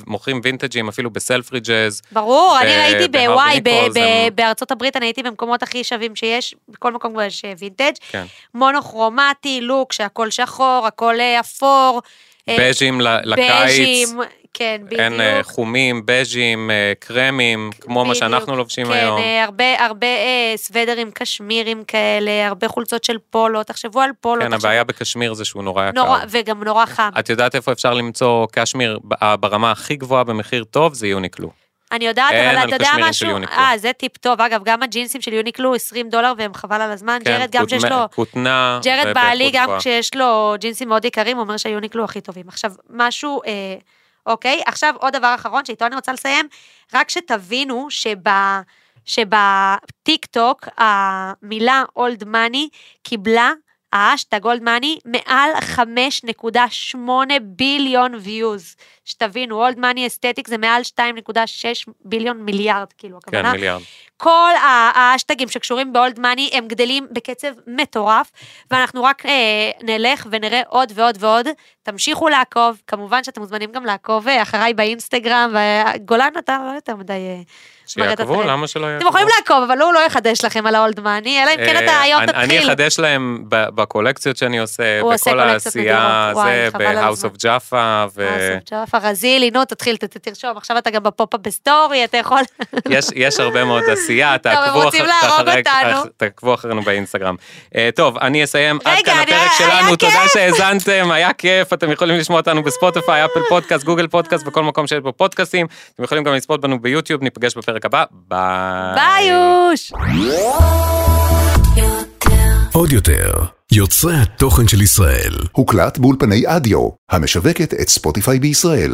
Speaker 2: מוכרים וינטג'ים אפילו ב Selfridges.
Speaker 3: ברור, אני
Speaker 2: ב-
Speaker 3: ראיתי
Speaker 2: בהרבי
Speaker 3: בוואי, ב- ב-
Speaker 2: הם-
Speaker 3: בארצות הברית, אני הייתי במקומות הכי שווים שיש, בכל מקום כבר יש וינטג',
Speaker 2: כן.
Speaker 3: מונוכרומטי, לוק, שהכל שחור, הכל אה, אפור. אה,
Speaker 2: בז'ים לקיץ.
Speaker 3: בז'ים, כן, בדיוק.
Speaker 2: אין אה, חומים, בז'ים, אה, קרמים, כמו מה
Speaker 3: בדיוק.
Speaker 2: שאנחנו לובשים
Speaker 3: כן,
Speaker 2: היום.
Speaker 3: אה, הרבה, הרבה אה, סוודרים קשמירים כאלה, הרבה חולצות של פולו, תחשבו על פולו.
Speaker 2: כן,
Speaker 3: תחשבו-
Speaker 2: הבעיה בקשמיר זה שהוא נורא יקר.
Speaker 3: נורא, וגם נורא חם.
Speaker 2: את יודעת איפה אפשר למצוא קשמיר ברמה הכי גבוהה במחיר טוב? זה יוניקלו.
Speaker 3: אני יודעת, אבל אתה יודע משהו? אה, זה טיפ טוב. אגב, גם הג'ינסים של יוניקלו 20 דולר והם חבל על הזמן. ג'רד גם שיש לו...
Speaker 2: כותנה.
Speaker 3: ג'רד בעלי, גם. כשיש לו ג'ינסים מאוד יקרים, אומר שהיוניקלו הכי טובים. עכשיו, משהו, אה, אוקיי, עכשיו עוד דבר אחרון שאיתו אני רוצה לסיים, רק שתבינו שב... שבטיק טוק המילה old money קיבלה האשטג old money מעל 5.8 ביליון ויוז. שתבינו, אולד מאני אסתטיק זה מעל 2.6 ביליון מיליארד, כאילו,
Speaker 2: כן,
Speaker 3: הכוונה.
Speaker 2: מיליארד.
Speaker 3: כל האשטגים שקשורים באולד מאני הם גדלים בקצב מטורף, ואנחנו רק אה, נלך ונראה עוד ועוד ועוד. תמשיכו לעקוב, כמובן שאתם מוזמנים גם לעקוב אה, אחריי באינסטגרם, וגולן אתה לא יותר מדי... אה,
Speaker 2: שיעקבו. למה שלא יעקבו?
Speaker 3: אתם יכולים לעקוב, אבל הוא לא יחדש לכם על האולד מאני, אלא אם כן
Speaker 2: אה,
Speaker 3: אתה היום
Speaker 2: אני- אני
Speaker 3: תתחיל.
Speaker 2: אחדש להם בקולקציות שאני עושה, בכל העשייה, זה, ב-House of Jaffa, ו...
Speaker 3: ג'ופה רזילי, נו תתחיל, תרשום, עכשיו אתה גם בפופ-אפ בסטורי, אתה יכול...
Speaker 2: יש, הרבה מאוד עשייה, [LAUGHS] תעקבו, אחרינו באינסטגרם. אה, טוב, אני אסיים עד כאן הפרק שלנו, תודה. שהאזנתם, היה כיף, אתם יכולים לשמוע אותנו בספוטיפיי, אפל פודקאסט, גוגל פודקאסט, בכל מקום שיש בו פודקאסטים, אתם יכולים גם לצפות בנו ביוטיוב, ניפגש בפרק הבא, ביי.
Speaker 3: ביי!
Speaker 1: עוד יותר, יוצרי התוכן של ישראל.
Speaker 4: הוקלט באולפני אדיו, המשווקת את ספוטיפיי בישראל.